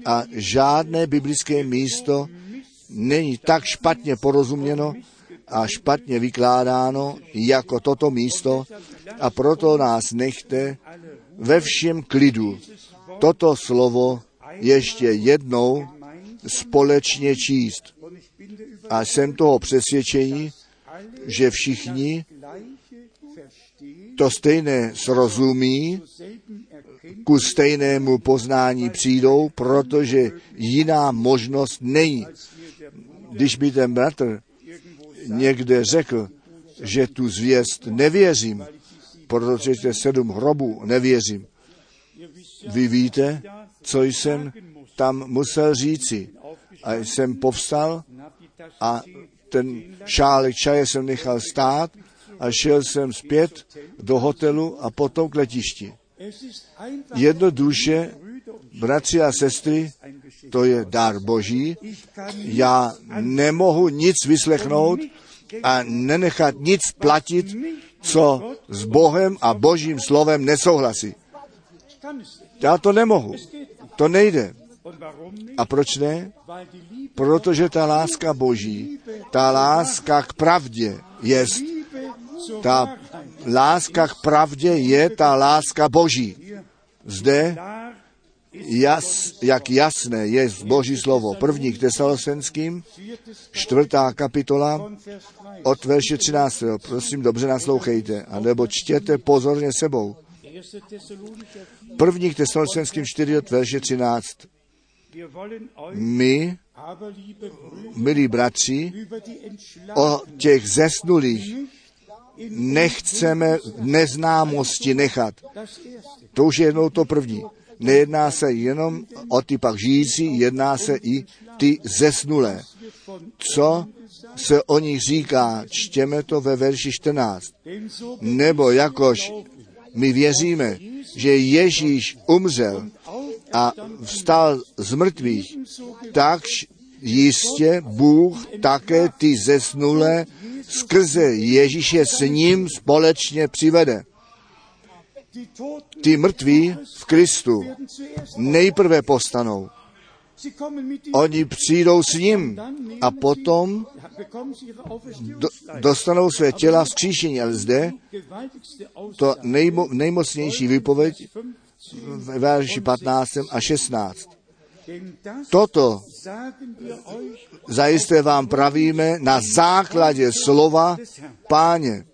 a žádné biblické místo není tak špatně porozuměno a špatně vykládáno jako toto místo a proto nás nechte ve všem klidu toto slovo ještě jednou společně číst. A jsem toho přesvědčení, že všichni to stejné srozumí, ku stejnému poznání přijdou, protože jiná možnost není. Když by ten bratr někde řekl, že tu zvěst nevěřím, protože je sedm hrobů, nevěřím. Vy víte, co jsem tam musel říci. A jsem povstal a ten šálek čaje jsem nechal stát a šel jsem zpět do hotelu a potom k letišti. Jednoduše, bratři a sestry, to je dar Boží. Já nemohu nic vyslechnout a nenechat nic platit, co s Bohem a Božím slovem nesouhlasí. Já to nemohu. To nejde. A proč ne? Protože ta láska Boží, ta láska k pravdě je ta láska k pravdě je ta láska Boží. Zde, jas, jak jasné je Boží slovo. První k Tesalosenským, čtvrtá kapitola, od verše 13. Prosím, dobře naslouchejte, anebo čtěte pozorně sebou. První k Tesalosenským 4 od verše 13. My, milí bratři, o těch zesnulých nechceme neznámosti nechat. To už je jednou to první. Nejedná se jenom o ty pak žijící, jedná se i ty zesnulé. Co se o nich říká? Čtěme to ve verši 14. Nebo jakož my věříme, že Ježíš umřel a vstal z mrtvých, tak jistě Bůh také ty zesnulé skrze Ježíše s ním společně přivede. Ty mrtví v Kristu nejprve postanou. Oni přijdou s ním a potom do, dostanou své těla vzkříšení. Ale zde to nejmo, nejmocnější výpověď v verši 15 a 16. Toto zajisté vám pravíme na základě slova páně.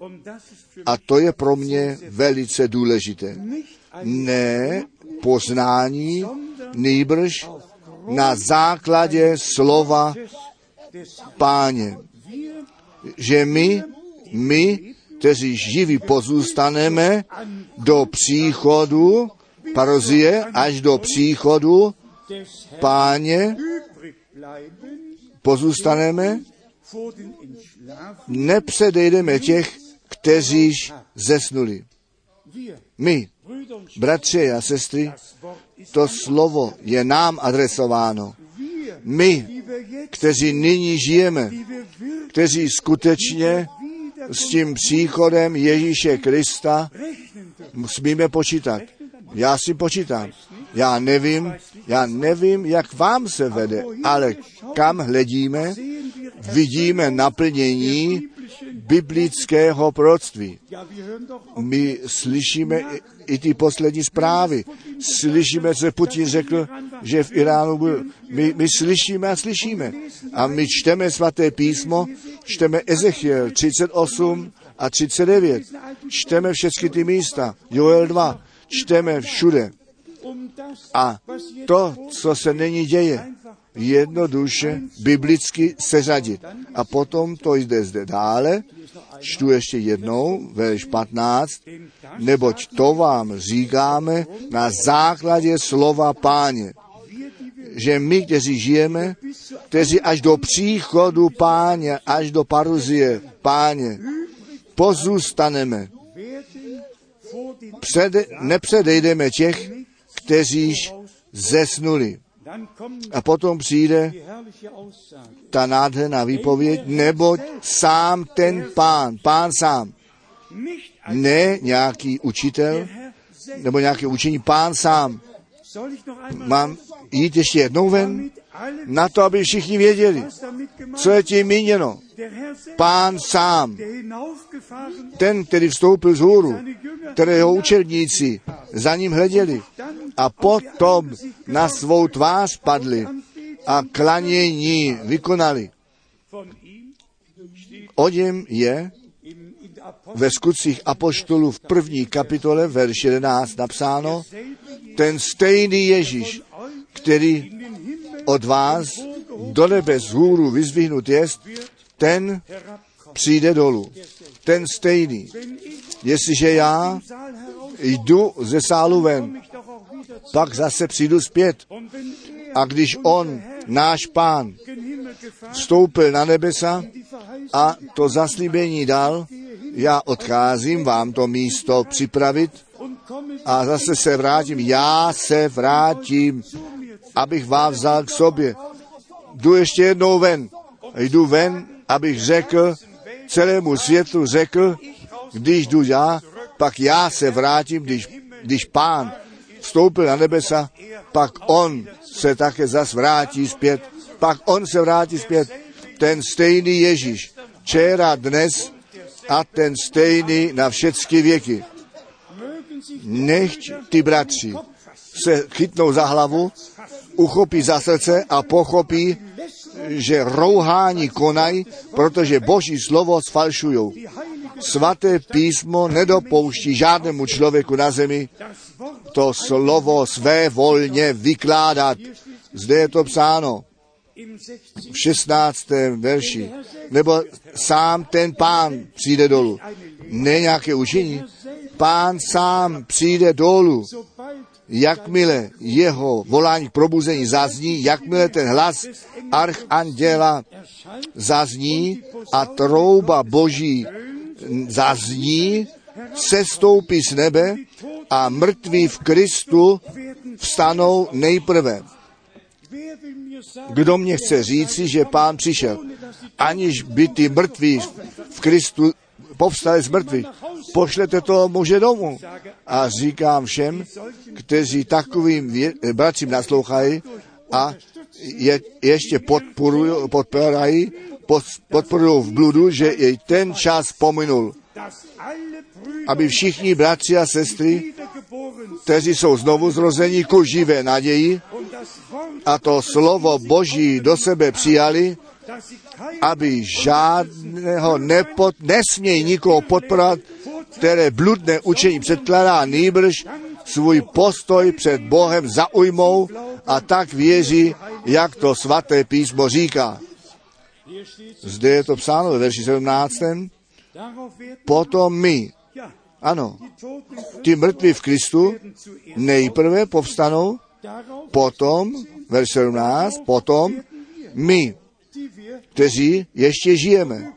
A to je pro mě velice důležité. Ne poznání, nýbrž na základě slova páně. Že my, my, kteří živí pozůstaneme do příchodu, parozie, až do příchodu páně, pozůstaneme, nepředejdeme těch, kteříž zesnuli. My, bratři a sestry, to slovo je nám adresováno. My, kteří nyní žijeme, kteří skutečně s tím příchodem Ježíše Krista smíme počítat. Já si počítám. Já nevím, já nevím, jak vám se vede, ale kam hledíme, vidíme naplnění biblického proroctví. My slyšíme i ty poslední zprávy. Slyšíme, co Putin řekl, že v Iránu byl. My, my slyšíme a slyšíme. A my čteme svaté písmo, čteme Ezechiel 38 a 39. Čteme všechny ty místa. Joel 2. Čteme všude. A to, co se není děje, jednoduše biblicky seřadit. A potom to jde zde dále, čtu ještě jednou, verš 15, neboť to vám říkáme na základě slova páně, že my, kteří žijeme, kteří až do příchodu páně, až do paruzie páně, pozůstaneme. Před, nepředejdeme těch, kteříž zesnuli. A potom přijde ta nádherná výpověď, neboť sám ten pán, pán sám, ne nějaký učitel, nebo nějaké učení, pán sám. Mám jít ještě jednou ven, na to, aby všichni věděli, co je tím míněno. Pán sám, ten, který vstoupil z hůru, kterého učedníci za ním hleděli a potom na svou tvář padli a klanění vykonali. O něm je ve skutcích apoštolů v první kapitole, verš 11 napsáno, ten stejný Ježíš, který od vás do nebe z hůru vyzvihnut jest, ten přijde dolů. Ten stejný. Jestliže já jdu ze sálu ven, pak zase přijdu zpět. A když on, náš pán, vstoupil na nebesa a to zaslíbení dal, já odcházím vám to místo připravit a zase se vrátím. Já se vrátím, abych vás vzal k sobě. Jdu ještě jednou ven. Jdu ven, abych řekl, celému světu řekl, když jdu já, pak já se vrátím, když, když pán vstoupil na nebesa, pak on se také zas vrátí zpět. Pak on se vrátí zpět. Ten stejný Ježíš, včera, dnes a ten stejný na všechny věky. Nechť ty bratři se chytnou za hlavu, uchopí za srdce a pochopí, že rouhání konají, protože boží slovo sfalšujou. Svaté písmo nedopouští žádnému člověku na zemi to slovo své volně vykládat. Zde je to psáno. im 16. v 16. verši. Nebo sám ten pán přijde dolů. Ne nějaké učení. Pán sám přijde dolů. Jakmile jeho volání k probuzení zazní, jakmile ten hlas archanděla zazní a trouba boží zazní, sestoupí z nebe a mrtví v Kristu vstanou nejprve. Kdo mě chce říci, že pán přišel, aniž by ty mrtví v Kristu povstali z mrtvých, pošlete toho muže domů. A říkám všem, kteří takovým vě- bratřím naslouchají a je, ještě podporují, podporují, v bludu, že i ten čas pominul, aby všichni bratři a sestry, kteří jsou znovu zrození ku živé naději a to slovo Boží do sebe přijali, aby žádného nepod, nesmějí nikoho podporovat, které bludné učení předkládá nýbrž svůj postoj před Bohem zaujmou a tak věří, jak to svaté písmo říká. Zde je to psáno ve verši 17. darauf werden Potom my, ano, ty mrtví v Kristu nejprve povstanou, potom, verš 17, potom my, kteří ještě žijeme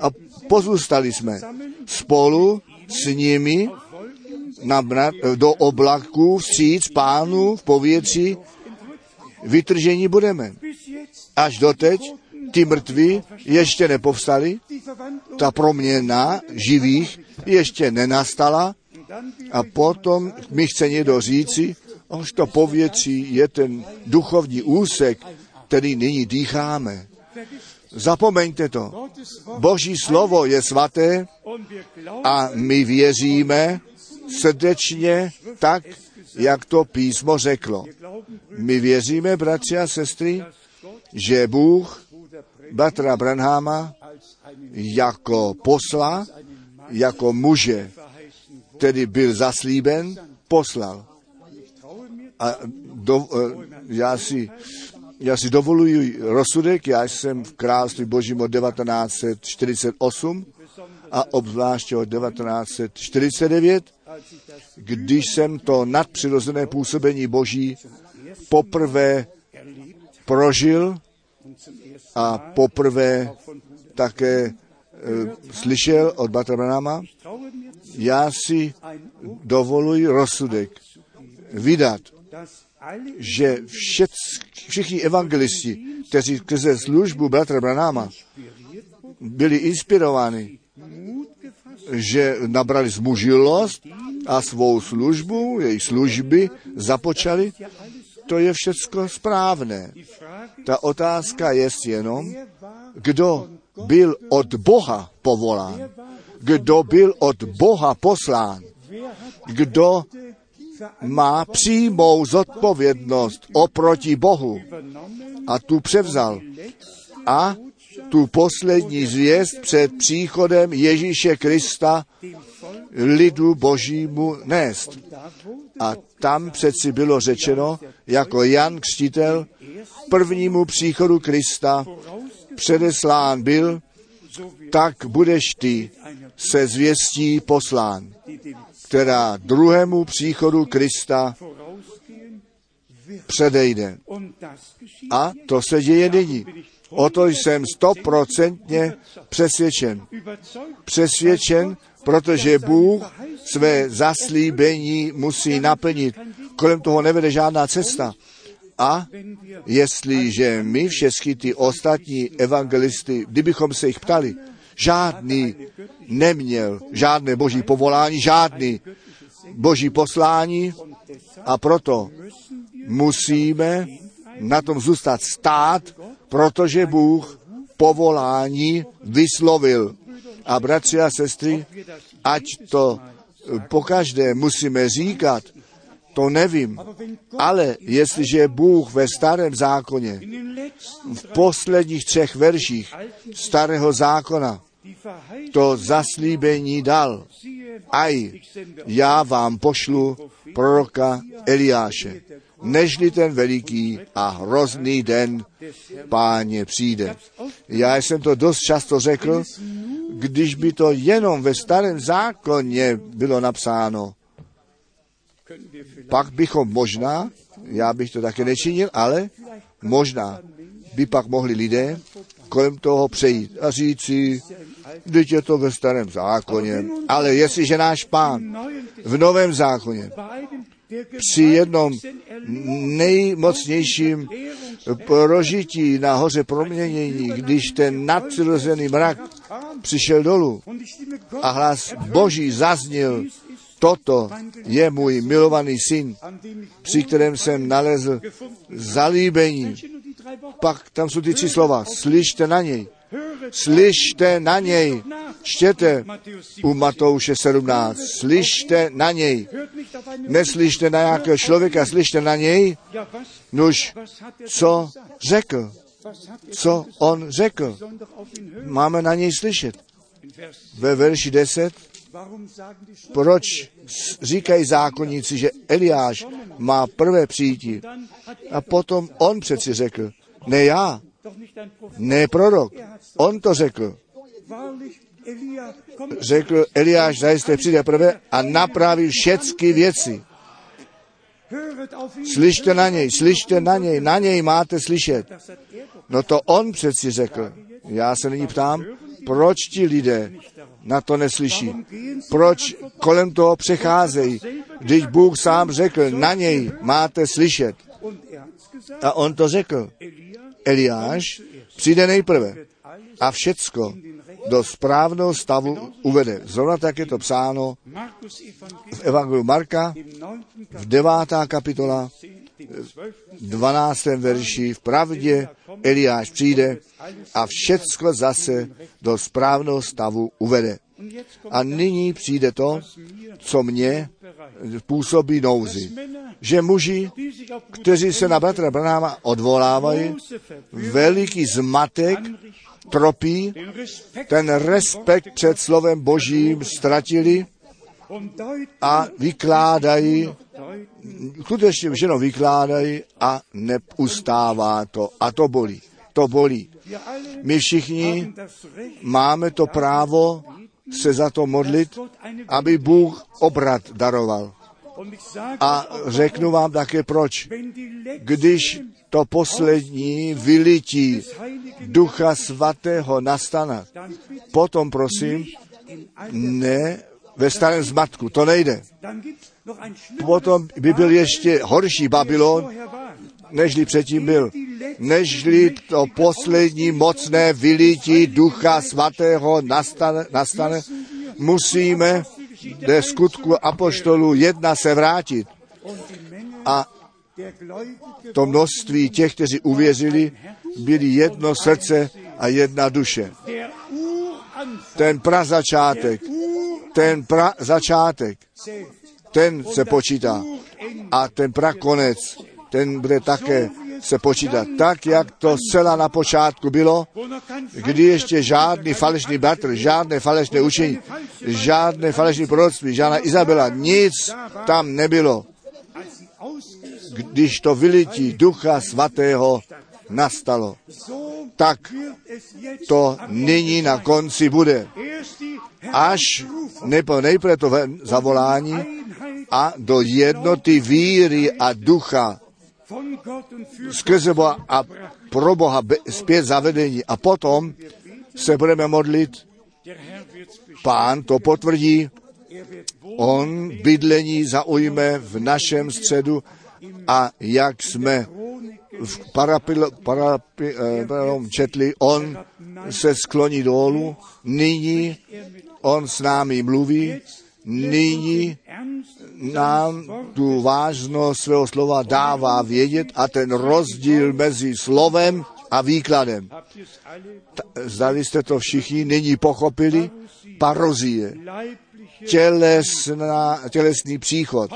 a pozůstali jsme spolu s nimi na, na, do oblaků vstříc pánu v povětří vytržení budeme. Až doteď ty mrtví ještě nepovstali, ta proměna živých ještě nenastala a potom mi chce někdo říci, až to povětří je ten duchovní úsek, který nyní dýcháme. Zapomeňte to. Boží slovo je svaté a my věříme srdečně tak, jak to písmo řeklo. My věříme, bratři a sestry, že Bůh bratra Branhama jako posla, jako muže, který byl zaslíben, poslal. A do, eh, já, si, já si dovoluji rozsudek, já jsem v království božím od 1948 a obzvláště od 1949, když jsem to nadpřirozené působení boží poprvé prožil a poprvé také e, slyšel od mir, já si dovoluji rozsudek vydat, že všec, všichni evangelisti, kteří skrze službu bratra Branhama byli inspirováni, že nabrali zmužilost a svou službu, jejich služby započali, to je všecko správné. Ta otázka je jenom, kdo byl od Boha povolán, kdo byl od Boha poslán, kdo má přímou zodpovědnost oproti Bohu. A tu převzal. A tu poslední zvěst před příchodem Ježíše Krista lidu božímu nést. A tam přeci bylo řečeno, jako Jan Křtitel prvnímu příchodu Krista předeslán byl, tak budeš ty se zvěstí poslán, která druhému příchodu Krista předejde. A to se děje nyní. O to jsem stoprocentně přesvědčen. Přesvědčen, protože Bůh své zaslíbení musí naplnit. Kolem toho nevede žádná cesta. A jestliže my všechny ty ostatní evangelisty, kdybychom se jich ptali, žádný neměl žádné boží povolání, žádný boží poslání a proto musíme na tom zůstat stát, protože Bůh povolání vyslovil. A bratři a sestry, ať to pokaždé musíme říkat, to nevím. Ale jestliže Bůh ve starém zákoně, v posledních třech verších starého zákona to zaslíbení dal, aj já vám pošlu proroka Eliáše. nežli ten veliký a hrozný den páně přijde. Já jsem to dost často řekl, když by to jenom ve starém zákoně bylo napsáno, pak bychom možná, já bych to také nečinil, ale možná by pak mohli lidé kolem toho přejít a říci, teď je to ve starém zákoně, ale jestliže náš pán v novém zákoně při jednom nejmocnějším prožití na hoře proměnění, když ten nadpřirozený mrak přišel dolů a hlas Boží zazněl, toto je můj milovaný syn, při kterém jsem nalezl zalíbení. Pak tam jsou ty tři slova. Slyšte na něj. Slyšte na něj. Čtěte u Matouše 17. Slyšte na něj. Neslyšte na nějakého člověka, slyšte na něj. Nuž, co řekl? Co on řekl? Máme na něj slyšet. Ve verši 10 proč říkají zákonníci, že Eliáš má prvé přijítí? A potom on přeci řekl, ne já, ne prorok, on to řekl. Řekl Eliáš, zajisté přijde prvé a napraví všechny věci. Slyšte na něj, slyšte na něj, na něj máte slyšet. No to on přeci řekl. Já se nyní ptám, proč ti lidé na to neslyší? Proč kolem toho přecházejí, když Bůh sám řekl, na něj máte slyšet? A on to řekl. Eliáš přijde nejprve a všecko do správného stavu uvede. Zrovna tak je to psáno v Evangeliu Marka v devátá kapitola 12. verši v pravdě Eliáš přijde a všecko zase do správného stavu uvede. A nyní přijde to, co mě působí nouzi. Že muži, kteří se na bratra Branáma odvolávají, veliký zmatek tropí, ten respekt před slovem Božím ztratili a vykládají, skutečně všechno vykládají a neustává to. A to bolí. To bolí. My všichni máme to právo se za to modlit, aby Bůh obrat daroval. A řeknu vám také proč. Když to poslední vylití Ducha Svatého nastane, potom prosím, ne ve starém zmatku, to nejde. Potom by byl ještě horší Babylon, nežli předtím byl. Nežli to poslední mocné vylítí Ducha Svatého nastane, nastane musíme ve skutku apoštolů jedna se vrátit. A to množství těch, kteří uvěřili, byli jedno srdce a jedna duše. Ten prazačátek, ten pra začátek, ten se počítá. A ten prakonec, ten bude také se počítat. Tak, jak to zcela na počátku bylo, kdy ještě žádný falešný bratr, žádné falešné učení, žádné falešné proroctví, žádná Izabela, nic tam nebylo. Když to vylití Ducha Svatého nastalo, tak to nyní na konci bude. Až nejprve to zavolání a do jednoty víry a ducha skrze Boha a pro Boha zpět zavedení. A potom se budeme modlit, pán to potvrdí, on bydlení zaujme v našem středu a jak jsme v parapil, parapil, eh, četli, on se skloní dolů, nyní on s námi mluví, nyní nám tu vážnost svého slova dává vědět a ten rozdíl mezi slovem a výkladem. Zdali jste to všichni nyní pochopili? Parozie. Tělesná, tělesný příchod.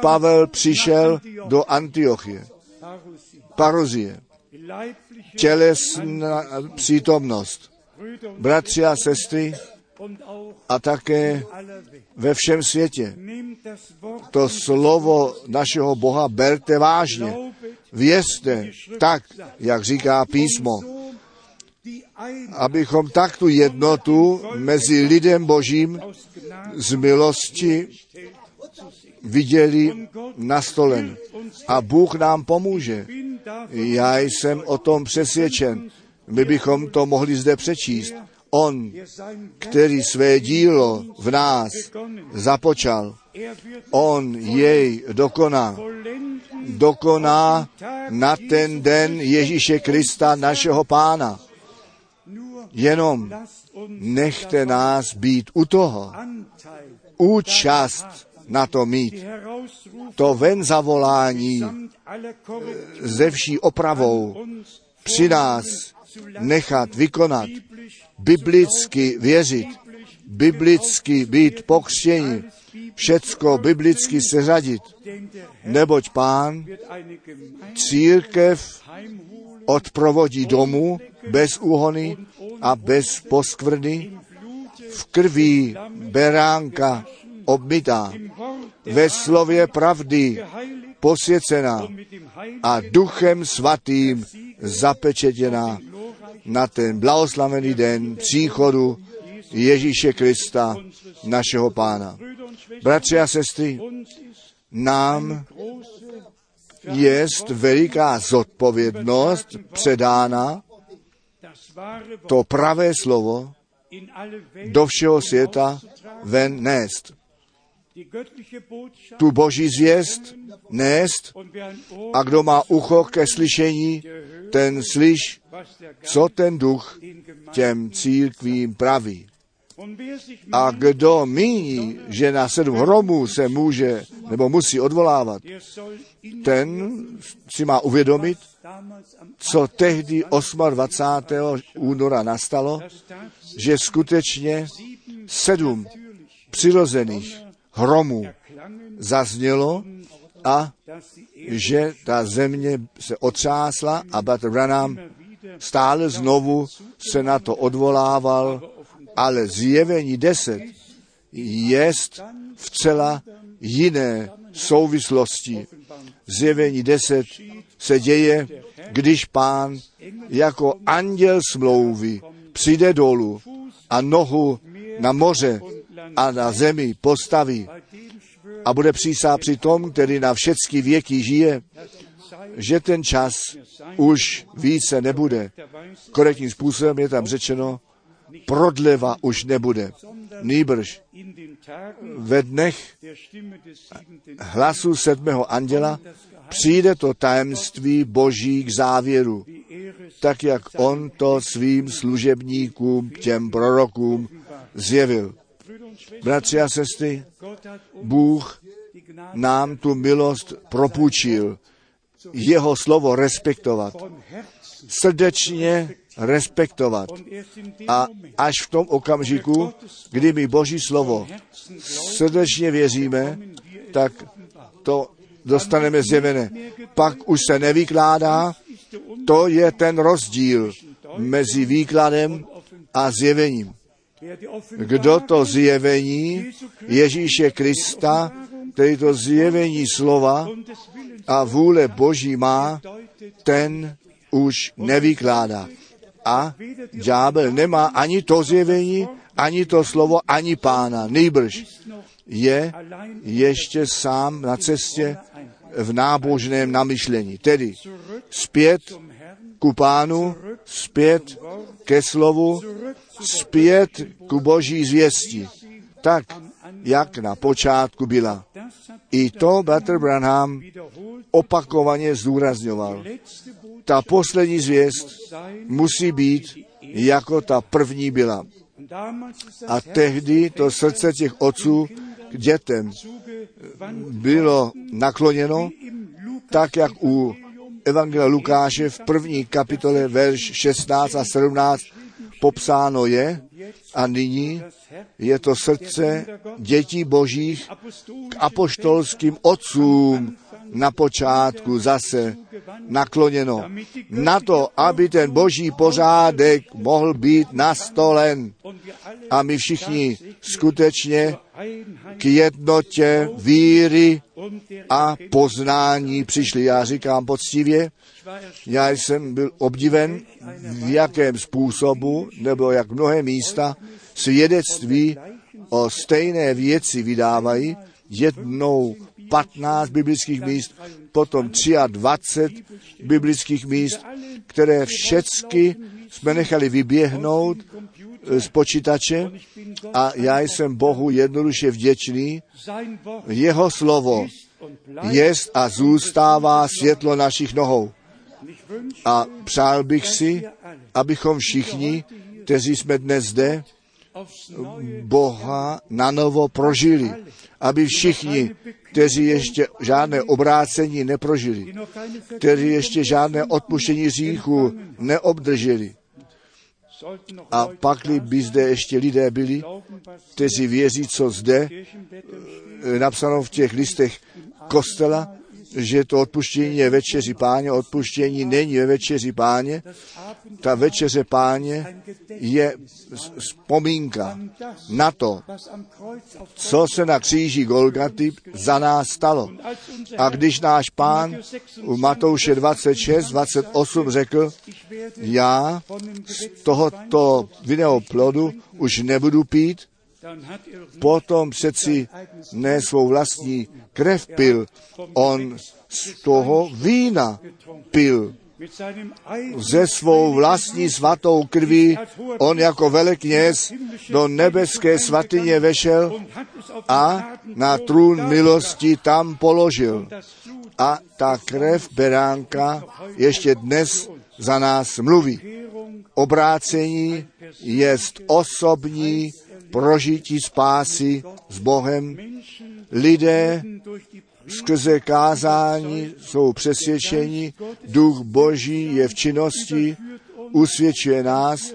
Pavel přišel do Antiochie. Parozie. Tělesná přítomnost. Bratři a sestry, a také ve všem světě. to slovo našeho Boha berte vážně. Vězte tak, jak říká písmo, abychom tak tu jednotu mezi lidem božím z milosti viděli nastolen. A Bůh nám pomůže. Já jsem o tom přesvědčen. My bychom to mohli zde přečíst. On, který své dílo v nás započal, on jej dokoná. Dokoná na ten den Ježíše Krista, našeho pána. Jenom nechte nás být u toho. Účast na to mít. To ven zavolání ze vší opravou při nás nechat vykonat, biblicky věřit, biblicky být pokřtěni, všecko biblicky seřadit, neboť pán církev odprovodí domů bez úhony a bez poskvrny v krví beránka obmytá, ve slově pravdy posvěcená a duchem svatým zapečetěná na ten blahoslavený den příchodu Ježíše Krista, našeho pána. Bratři a sestry, nám je veliká zodpovědnost předána to pravé slovo do všeho světa ven nést. Tu boží zvěst nést a kdo má ucho ke slyšení, ten slyš, co ten duch těm církvím praví. A kdo míní, že na sedm hromů se může nebo musí odvolávat, ten si má uvědomit, co tehdy 28. února nastalo, že skutečně sedm přirozených hromů zaznělo a že ta země se otřásla a Bratr Branham stále znovu se na to odvolával, ale zjevení deset jest v celá jiné souvislosti. Zjevení deset se děje, když pán jako anděl smlouvy přijde dolů a nohu na moře a na zemi postaví a bude přísá při tom, který na všechny věky žije, že ten čas už více nebude. Korektním způsobem je tam řečeno, prodleva už nebude. Nýbrž ve dnech hlasu sedmého anděla přijde to tajemství boží k závěru, tak jak on to svým služebníkům, těm prorokům, zjevil. Bratři a sestry, Bůh nám tu milost propůjčil, jeho slovo respektovat, srdečně respektovat. A až v tom okamžiku, kdy my Boží slovo srdečně věříme, tak to dostaneme zjevené. Pak už se nevykládá, to je ten rozdíl mezi výkladem a zjevením. Kdo to zjevení Ježíše Krista, který to zjevení slova a vůle Boží má, ten už nevykládá. A ďábel nemá ani to zjevení, ani to slovo, ani pána. Nejbrž je ještě sám na cestě v nábožném namyšlení. Tedy zpět ku pánu, zpět ke slovu, zpět ku boží zvěsti. Tak, jak na počátku byla. I to Bratr Branham opakovaně zdůrazňoval. Ta poslední zvěst musí být, jako ta první byla. A tehdy to srdce těch otců k dětem bylo nakloněno, tak jak u Evangelia Lukáše v první kapitole verš 16 a 17 popsáno je a nyní je to srdce dětí božích k apoštolským otcům na počátku zase nakloněno na to, aby ten boží pořádek mohl být nastolen. A my všichni skutečně k jednotě víry a poznání přišli. Já říkám poctivě, já jsem byl obdiven, v jakém způsobu, nebo jak mnohé místa svědectví o stejné věci vydávají, jednou 15 biblických míst, potom 23 biblických míst, které všecky jsme nechali vyběhnout eh, z počítače a já jsem Bohu jednoduše vděčný. Jeho slovo jest a zůstává světlo našich nohou. A přál bych si, abychom všichni, kteří jsme dnes zde, Boha na novo prožili. Aby všichni, kteří ještě žádné obrácení neprožili, kteří ještě žádné odpuštění hříchu neobdrželi. A pakli by zde ještě lidé byli, kteří věří, co zde eh, napsáno v těch listech kostela, že to odpuštění je večeři páně, odpuštění není ve večeři páně. Ta večeře páně je vzpomínka na to, co se na kříži Golgaty za nás stalo. A když náš pán u Matouše 26, 28 řekl, já z tohoto vinného plodu už nebudu pít, potom přeci ne svou vlastní krev pil, on z toho vína pil. Ze svou vlastní svatou krví on jako velekněz do nebeské svatyně vešel a na trůn milosti tam položil. A ta krev beránka ještě dnes za nás mluví. Obrácení je osobní prožití spásy s Bohem. Lidé skrze kázání jsou přesvědčeni, duch Boží je v činnosti, usvědčuje nás,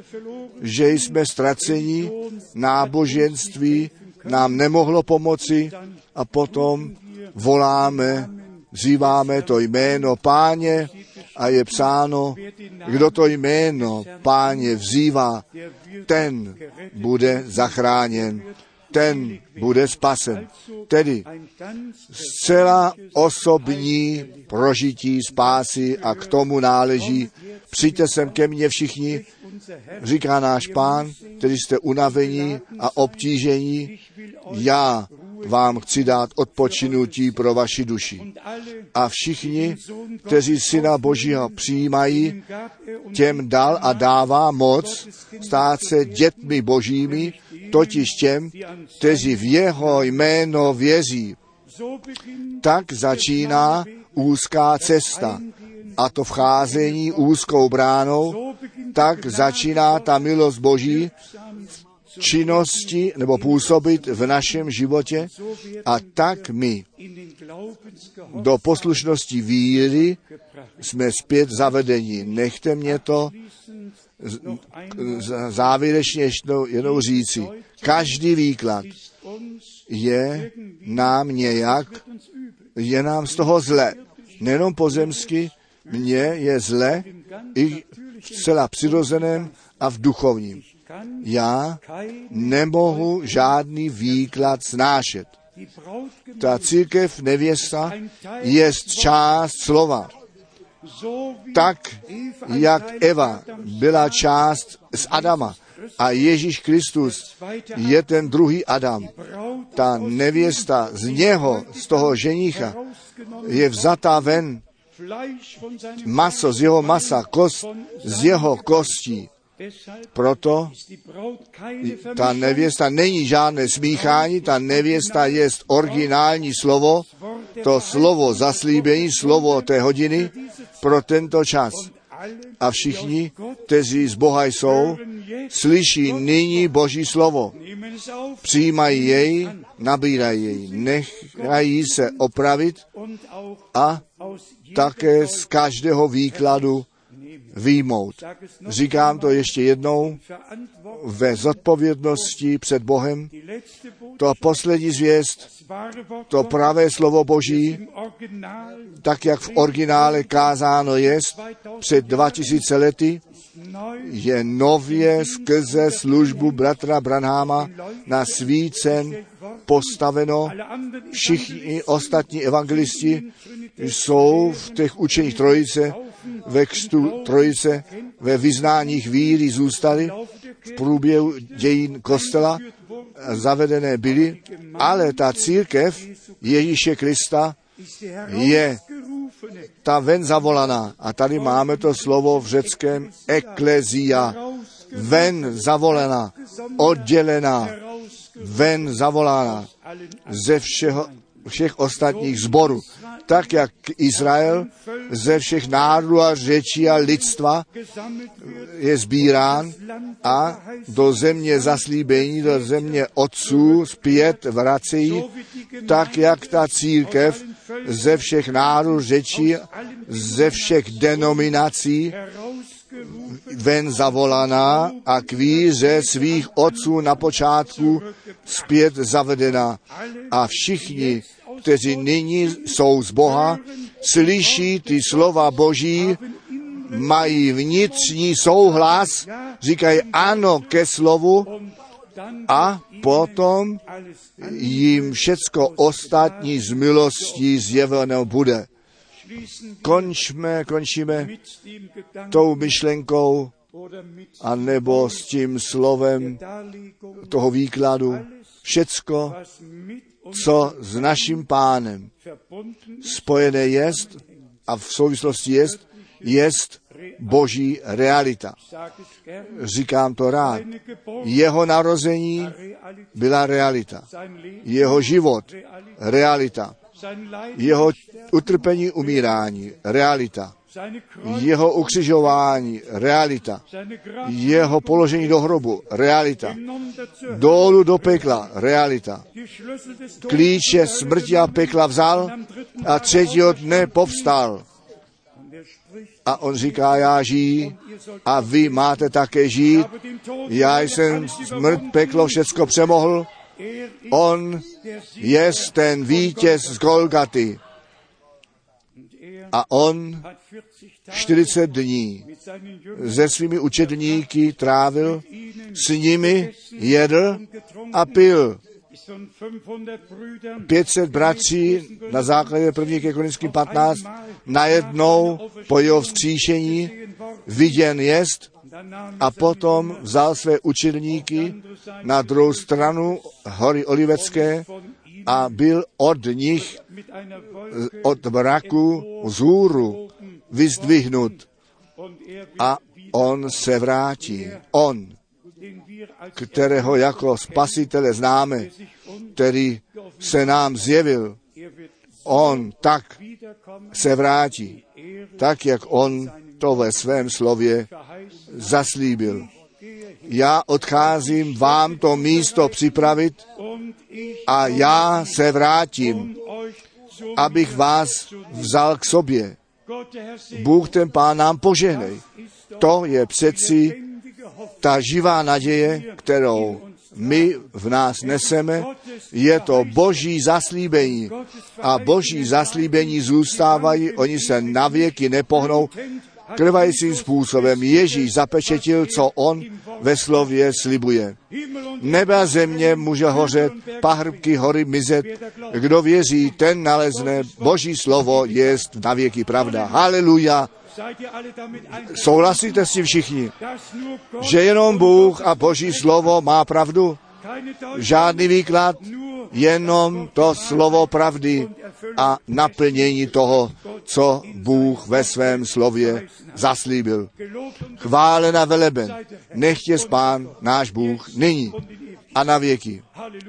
že jsme ztraceni, náboženství nám nemohlo pomoci a potom voláme, vzýváme to jméno páně a je psáno, kdo to jméno páně vzývá, ten bude zachráněn, ten bude spasen. Tedy zcela osobní prožití spásy a k tomu náleží. Přijďte sem ke mně všichni, říká náš pán, který jste unavení a obtížení. Já vám chci dát odpočinutí pro vaši duši. A všichni, kteří syna Božího přijímají, těm dal a dává moc stát se dětmi božími, totiž těm, kteří v jeho jméno věří. Tak začíná úzká cesta. A to vcházení úzkou bránou, tak začíná ta milost Boží v činnosti nebo působit v našem životě a tak my do poslušnosti víry jsme zpět zavedeni. Nechte mě to závěrečně ještě jednou říci. Každý výklad je nám nějak, je nám z toho zle. Nejenom pozemsky, mně je zle i v zcela přirozeném a v duchovním. Já nemohu žádný výklad snášet. Ta církev nevěsta je část slova. Tak, jak Eva byla část z Adama a Ježíš Kristus je ten druhý Adam. Ta nevěsta z něho, z toho ženicha, je vzatá ven maso z jeho masa, kost z jeho kostí. Proto ta nevěsta není žádné smíchání, ta nevěsta je originální slovo, to slovo zaslíbení, slovo té hodiny pro tento čas. A všichni, kteří z Boha jsou, slyší nyní Boží slovo, přijímají jej, nabírají jej, nechají se opravit a také z každého výkladu výjmout. Říkám to ještě jednou, ve zodpovědnosti před Bohem, to poslední zvěst, to pravé slovo Boží, tak jak v originále kázáno jest před 2000 lety, je nově skrze službu bratra Branháma na svícen postaveno. Všichni ostatní evangelisti jsou v těch učeních trojice, ve křtu trojice, ve vyznáních víry zůstali v průběhu dějin kostela zavedené byly, ale ta církev Ježíše Krista je ta ven zavolaná. A tady máme to slovo v řeckém eklezia. Ven zavolená, oddělená, ven zavolána ze všeho, všech ostatních zborů. Tak jak Izrael ze všech národů a řečí a lidstva je sbírán a do země zaslíbení, do země otců zpět die tak jak ta církev ze všech národů řečí, ze všech denominací ven zavolaná a k víře svých otců na počátku zpět zavedena. A všichni, kteří nyní jsou z Boha, slyší ty slova Boží, mají vnitřní souhlas, říkají ano ke slovu a potom jim všecko ostatní z milostí zjeveno bude. Končme, končíme tou myšlenkou a nebo s tím slovem toho výkladu. Všecko, co s naším pánem spojené jest a v souvislosti jest, jest boží realita. Říkám to rád. Jeho narození byla realita. Jeho život, realita. Jeho utrpení, umírání, realita. Jeho ukřižování, realita. Jeho položení do hrobu, realita. Dolů do pekla, realita. Klíče smrti a pekla vzal a třetího dne povstal. A on říká, já žiji a vy máte také žít. Já jsem smrt, peklo, všecko přemohl. On je ten vítěz z Golgaty. A on hat 40 Tage 40 dní se svými učedníky trávil, s nimi jedl a pil. ist von 500 Brüdern 500 bratří na základě 1. ke Korinským 15 najednou po jeho vzkříšení viděn jest a potom vzal své učedníky na druhou stranu hory Olivecké a byl od nich Wolke od mraku vzhůru vyzdvihnut a on se vrátí. On, kterého jako spasitele známe, který se nám zjevil, on tak se vrátí, tak jak on to ve svém slově zaslíbil. Já odcházím vám to místo připravit a já se vrátím, abych vás vzal k sobě. Bůh ten pán nám požehnej. To je přeci ta živá naděje, kterou my v nás neseme, je to boží zaslíbení. A boží zaslíbení zůstávají, oni se navěky nepohnou. Krvajícím způsobem Ježíš zapečetil, co on ve slově slibuje. Nebe a země může hořet, pahrbky hory mizet. Kdo věří, ten nalezne. Boží slovo je na věky pravda. Haleluja. Souhlasíte s tím všichni, že jenom Bůh a Boží slovo má pravdu? Žádný výklad, jenom to slovo pravdy a naplnění toho, co Bůh ve svém slově zaslíbil. gelobt und Chválen a veleben, nechtě spán náš Bůh nyní a na věky.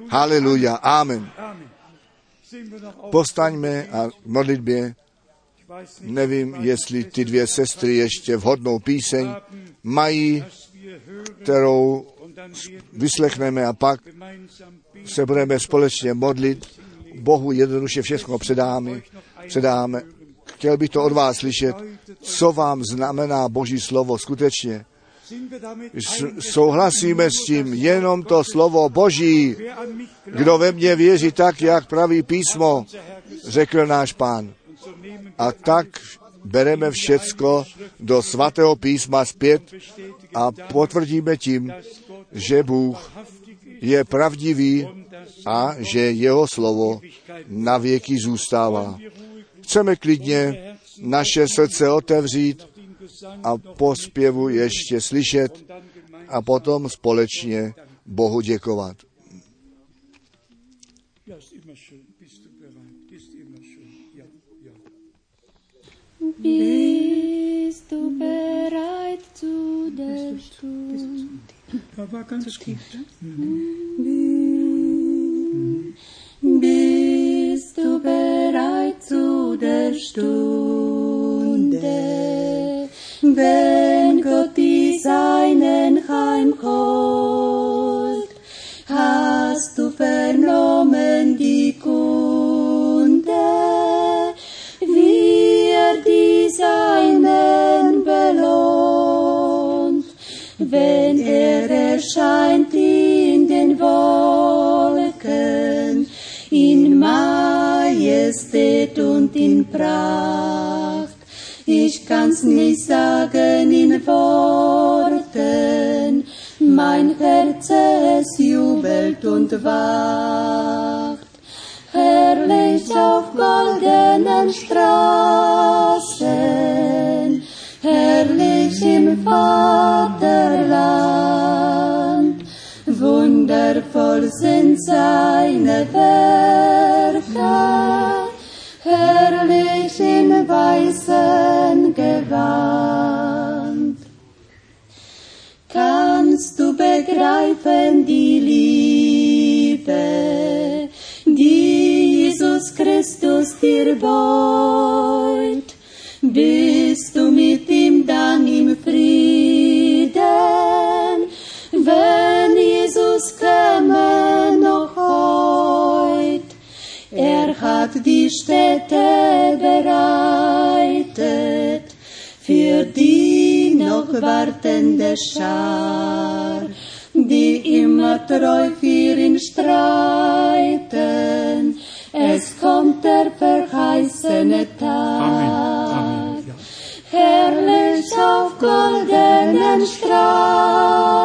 Haleluja, amen. Postaňme a v modlitbě, nevím, jestli ty dvě sestry ještě vhodnou píseň mají, kterou vyslechneme a pak se budeme společně modlit. Bohu jednoduše všechno předáme. předáme. Chtěl bych to od vás slyšet, co vám znamená Boží slovo skutečně. Souhlasíme s tím, jenom to slovo Boží, kdo ve mně věří tak, jak praví písmo, řekl náš pán. A tak bereme všecko do svatého písma zpět a potvrdíme tím, že Bůh je pravdivý a že jeho slovo na věky zůstává. Chceme klidně naše srdce otevřít a po zpěvu ještě slyšet a potom společně Bohu děkovat. Bist du bereit zu der Stunde? Ja, war ganz gut. Bist du bereit zu der Stunde, wenn Gott die Seinen heimholt? Hast du vernommen die Kunde, Seinen belohnt, wenn er erscheint in den Wolken, in Majestät und in Pracht. Ich kann's nicht sagen in Worten, mein Herz es jubelt und wacht. Herrlich auf goldenen Straßen, Vaterland, wundervoll sind seine Werke, herrlich im weißen Gewand. Kannst du begreifen die Liebe, die Jesus Christus dir beut? Städte bereitet für die noch wartende Schar, die immer treu für ihn streiten. Es kommt der verheißene Tag. Amen. Ja. Herrlich auf goldenen Straßen,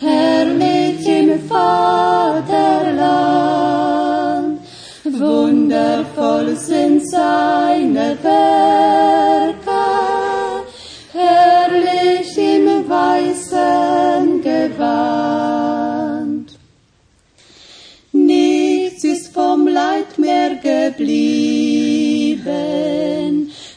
herrlich im Vaterland, wundervoll sind seine Werke, herrlich im weißen Gewand. Nichts ist vom Leid mehr geblieben,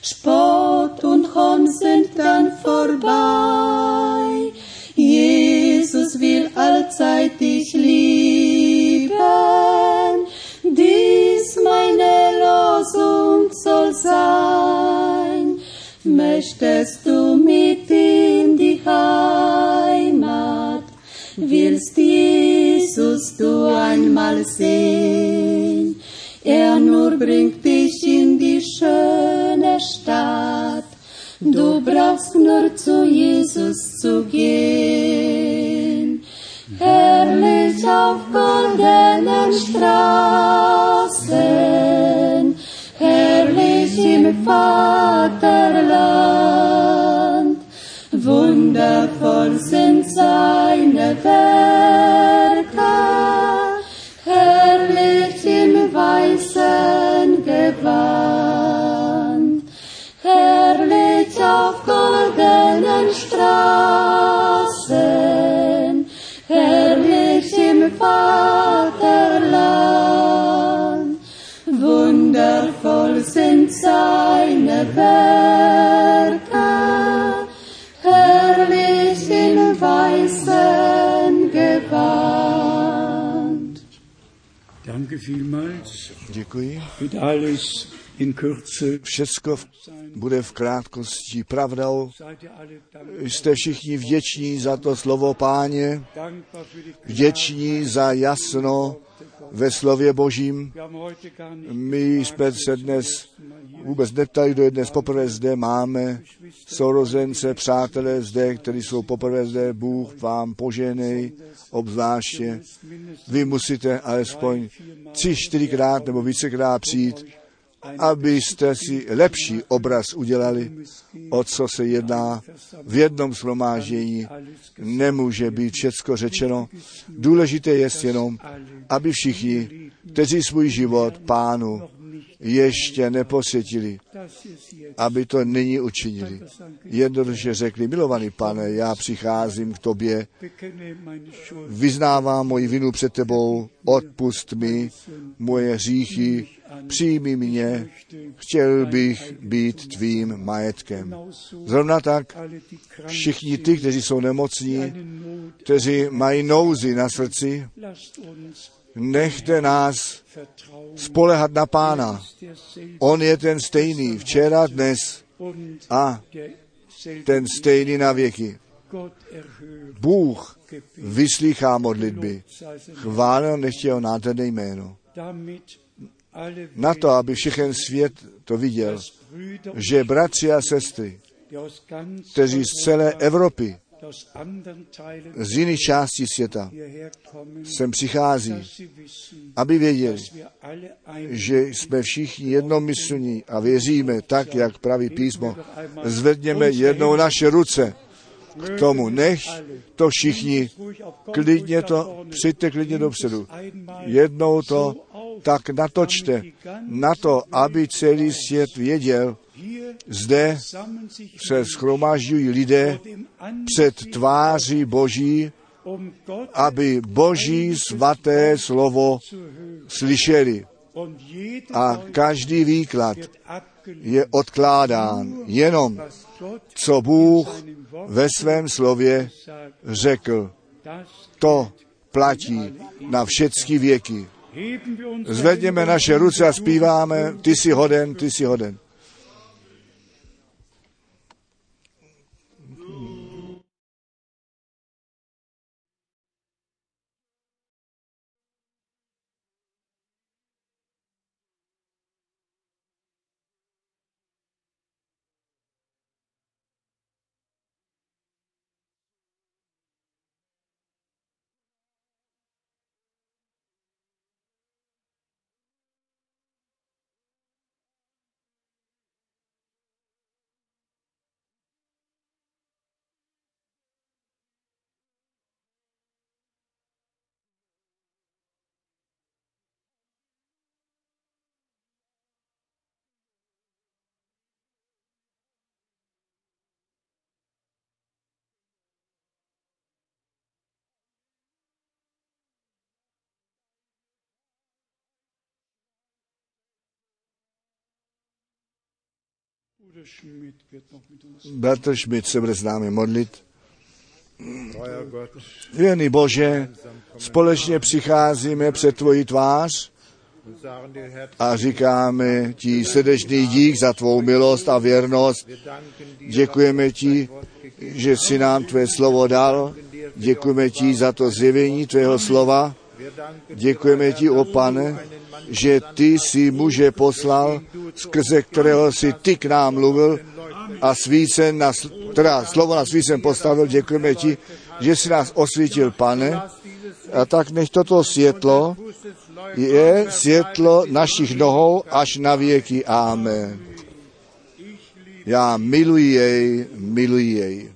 Spott und Hohn sind dann vorbei. Jesus will allzeit dich lieben, meine Losung soll sein. Möchtest du mit in die Heimat, willst Jesus du einmal sehen? Er nur bringt dich in die schöne Stadt. Du brauchst nur zu Jesus zu gehen. Herrlich auf goldenen Straßen, herrlich im Vaterland. Wundervoll sind seine Werke, herrlich im weißen Gewand, herrlich auf goldenen Straßen, herrlich im Vaterland. Wundervoll sind seine Werke, herrlich im weißen Gewand. Danke vielmals. Děkuji. Wird alles in Kürze. Všecko bude v krátkosti pravdou. Jste všichni vděční za to slovo páně, vděční za jasno ve slově božím. My jsme se dnes vůbec neptali, kdo je dnes poprvé zde. Máme sourozence, přátelé zde, kteří jsou poprvé zde. Bůh vám poženej obzvláště. Vy musíte alespoň tři, čtyřikrát nebo vícekrát přijít abyste si lepší obraz udělali, o co se jedná v jednom shromáždění. Nemůže být všecko řečeno. Důležité je jenom, aby všichni, kteří svůj život pánu ještě neposvětili, aby to nyní učinili. Jednoduše řekli, milovaný pane, já přicházím k tobě, vyznávám moji vinu před tebou, odpust mi moje hříchy, přijmi mě, chtěl bych být tvým majetkem. Zrovna tak všichni ty, kteří jsou nemocní, kteří mají nouzy na srdci, nechte nás spolehat na Pána. On je ten stejný včera, dnes a ten stejný na věky. Bůh vyslýchá modlitby. Chválil nechtěl nádherné jméno. Na to, aby všechen svět to viděl, že bratři a sestry, kteří z celé Evropy, z jiných částí světa sem přichází, aby věděli, že jsme všichni jednomyslní a věříme tak, jak praví písmo. Zvedněme jednou naše ruce k tomu, nech to všichni klidně to, přijďte klidně dopředu. Jednou to tak natočte na to, aby celý svět věděl, zde se schromažďují lidé před tváří Boží, aby Boží svaté slovo slyšeli. A každý výklad je odkládán jenom, co Bůh ve svém slově řekl. To platí na všechny věky. Zvedněme naše ruce a zpíváme, ty jsi hoden, ty jsi hoden. Bratr Schmidt se bude s námi modlit. Věrný Bože, společně přicházíme před tvoji tvář a říkáme ti srdečný dík za tvou milost a věrnost. Děkujeme ti, že jsi nám tvé slovo dal. Děkujeme ti za to zjevení tvého slova. Děkujeme ti, o pane, že ty si muže poslal, skrze kterého si ty k nám mluvil a svícen na, teda slovo na svícen postavil. Děkujeme ti, že si nás osvítil, pane. A tak nech toto světlo je světlo našich nohou až na věky. Amen. Já miluji jej, miluji jej.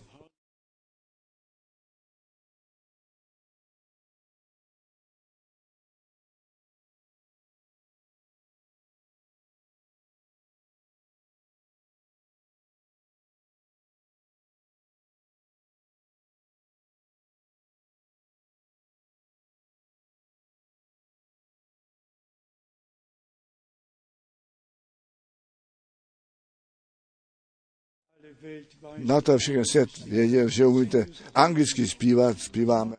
Na to všechny svět věděl, že umíte anglicky zpívat, zpíváme.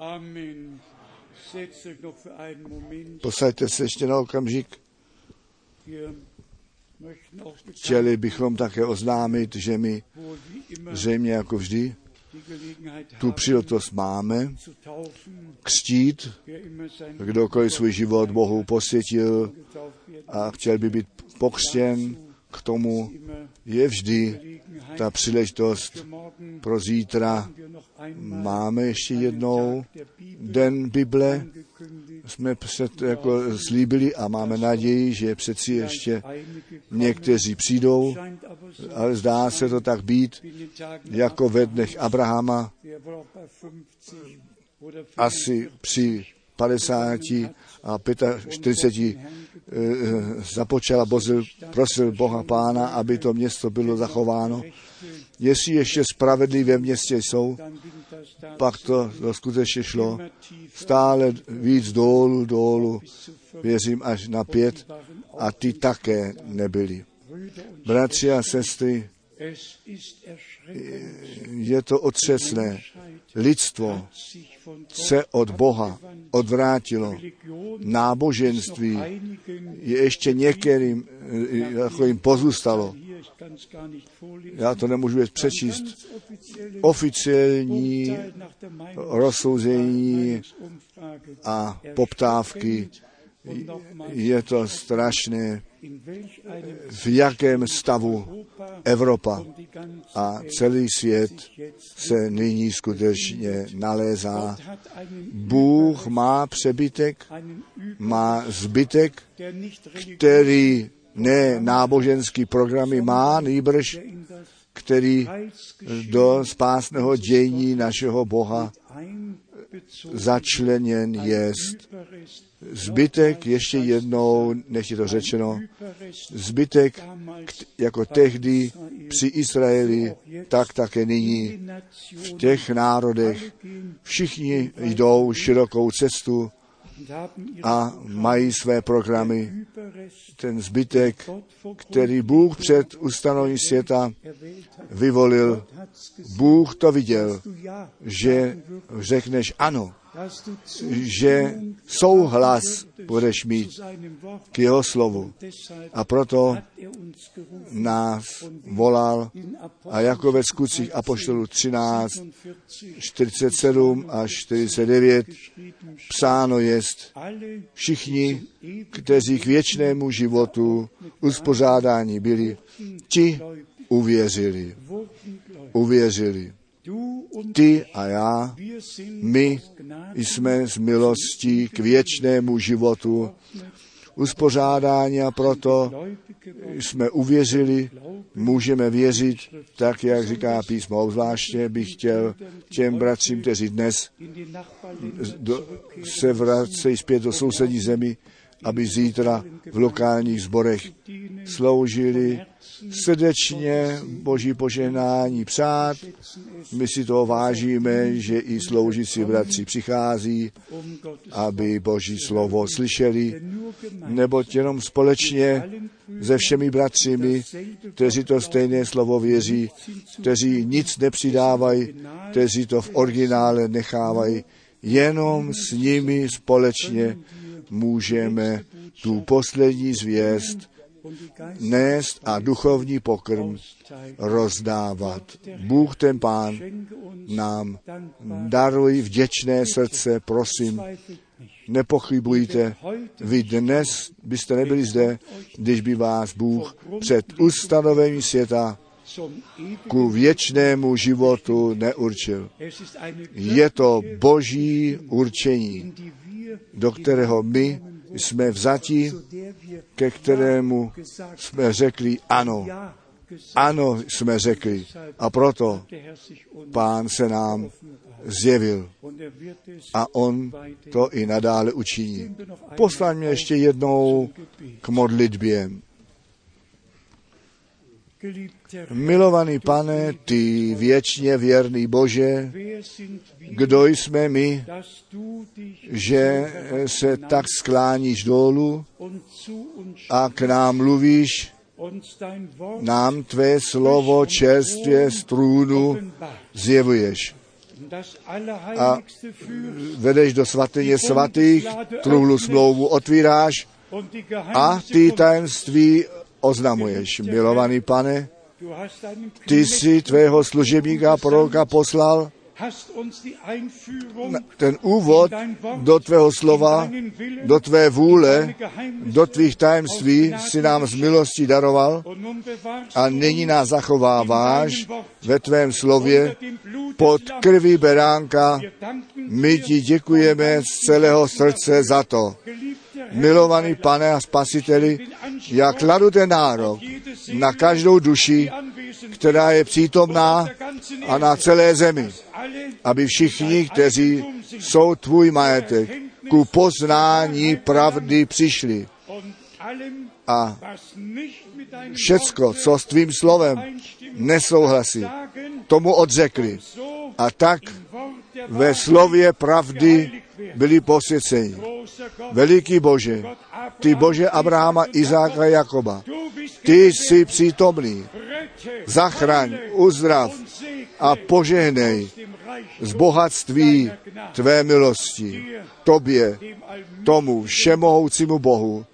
Amen. Posaďte se ještě na okamžik. Chtěli bychom také oznámit, že my zřejmě jako vždy tu příležitost máme křtít, kdokoliv svůj život Bohu posvětil a chtěl by být pokřtěn, k tomu je vždy ta příležitost pro zítra. Máme ještě jednou den Bible, jsme před, jako slíbili a máme naději, že přeci ještě někteří přijdou, ale zdá se to tak být, jako ve dnech Abrahama, der wohl auch bei 50 oder asi 45 při 50 a 45 eh, započal a bozil, prosil Boha Pána, aby to město bylo zachováno. Jestli ještě spravedlivé městě jsou, pak to, to skutečně šlo stále víc dolů, dolů, věřím až na pět a ty také nebyli. Bratři a sestry, je to otřesné. Lidstvo se od Boha odvrátilo. Náboženství je ještě některým, eh, jako jim pozůstalo. Já to nemůžu přečíst. Oficiální rozsouzení a poptávky, je to strašné, v jakém stavu Evropa a celý svět se nyní skutečně nalézá. Bůh má přebytek, má zbytek, který ne náboženský programy má, nýbrž, který do spásného dění našeho Boha začleněn jest. Zbytek, ještě jednou, než je to řečeno, zbytek, jako tehdy při Izraeli, tak také nyní v těch národech. Všichni jdou širokou cestu a mají své programy. Ten zbytek, který Bůh před ustanovením světa vyvolil, Bůh to viděl, že řekneš ano, že souhlas budeš mít k jeho slovu. A proto nás volal a jako ve skutcích Apoštolů 13, 47 47 až 49 geschrieben, psáno jest, všichni, kteří k věčnému životu uspořádání byli, ti uvěřili. Uvěřili. Ty a já, my jsme z milostí k věčnému životu uspořádání a proto jsme uvěřili, můžeme věřit, tak jak říká písmo. Obzvláště bych chtěl těm bratřím, kteří dnes do, se vracejí zpět do sousední zemi, aby zítra v lokálních zborech sloužili srdečně Boží požehnání přát. My si to vážíme, že i sloužící bratři přichází, aby Boží slovo slyšeli, neboť jenom společně se všemi bratřími, kteří to stejné slovo věří, kteří nic nepřidávají, kteří to v originále nechávají, jenom s nimi společně můžeme tu poslední zvěst nést a duchovní pokrm rozdávat. Bůh ten Pán nám daruj vděčné srdce, prosím, nepochybujte, vy dnes byste nebyli zde, když by vás Bůh před ustanovením světa ku věčnému životu neurčil. Je to boží určení, do kterého my jsme vzati, ke kterému jsme řekli ano. Ano jsme řekli. A proto pán se nám zjevil a on to i nadále učiní. Poslal mě ještě jednou k modlitbě. Milovaný pane, ty věčně věrný Bože, kdo jsme my, že se tak skláníš dolů a k nám mluvíš, nám tvé slovo čerstvě z trůnu offenbart. zjevuješ. Führst Vedeš do svatyně svatých, trůnu smlouvu otvíráš a ty tajemství oznamuješ, milovaný pane, ty jsi tvého služebníka proroka poslal ten úvod do tvého slova, do tvé vůle, do tvých tajemství si nám z milostí daroval a nyní nás zachováváš ve tvém slově pod krví beránka. My ti děkujeme z celého srdce za to. Milovaný pane a spasiteli, jak kladu ten nárok na každou duši, která je přítomná a na celé zemi, aby všichni, kteří jsou tvůj majetek, ku poznání pravdy přišli. A všecko, co s tvým slovem nesouhlasí, tomu odřekli. A tak ve slově pravdy byli posvěceni. Veliký Bože, ty Bože Abrahama, Izáka a Jakoba, ty jsi přítomný. Zachraň, uzdrav a požehnej z bohatství tvé milosti. Tobě, tomu všemohoucímu Bohu,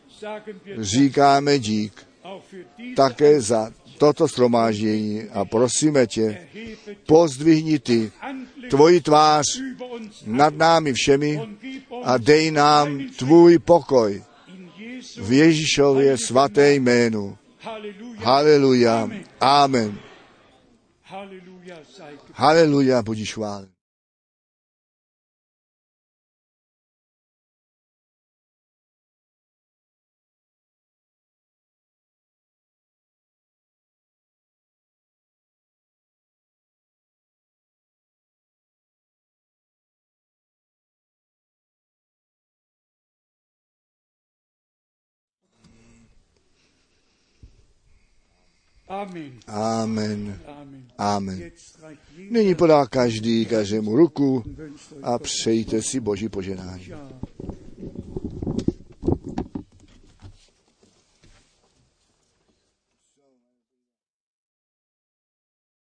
říkáme dík také za toto shromáždění a prosíme tě, pozdvihni ty tvoji tvář nad námi všemi a dej nám tvůj pokoj v Ježíšově svaté jménu. Haleluja. Amen. Haleluja, budíš chválen. Amen. Amen. Nyní podá každý každému ruku a přejte si Boží poženání.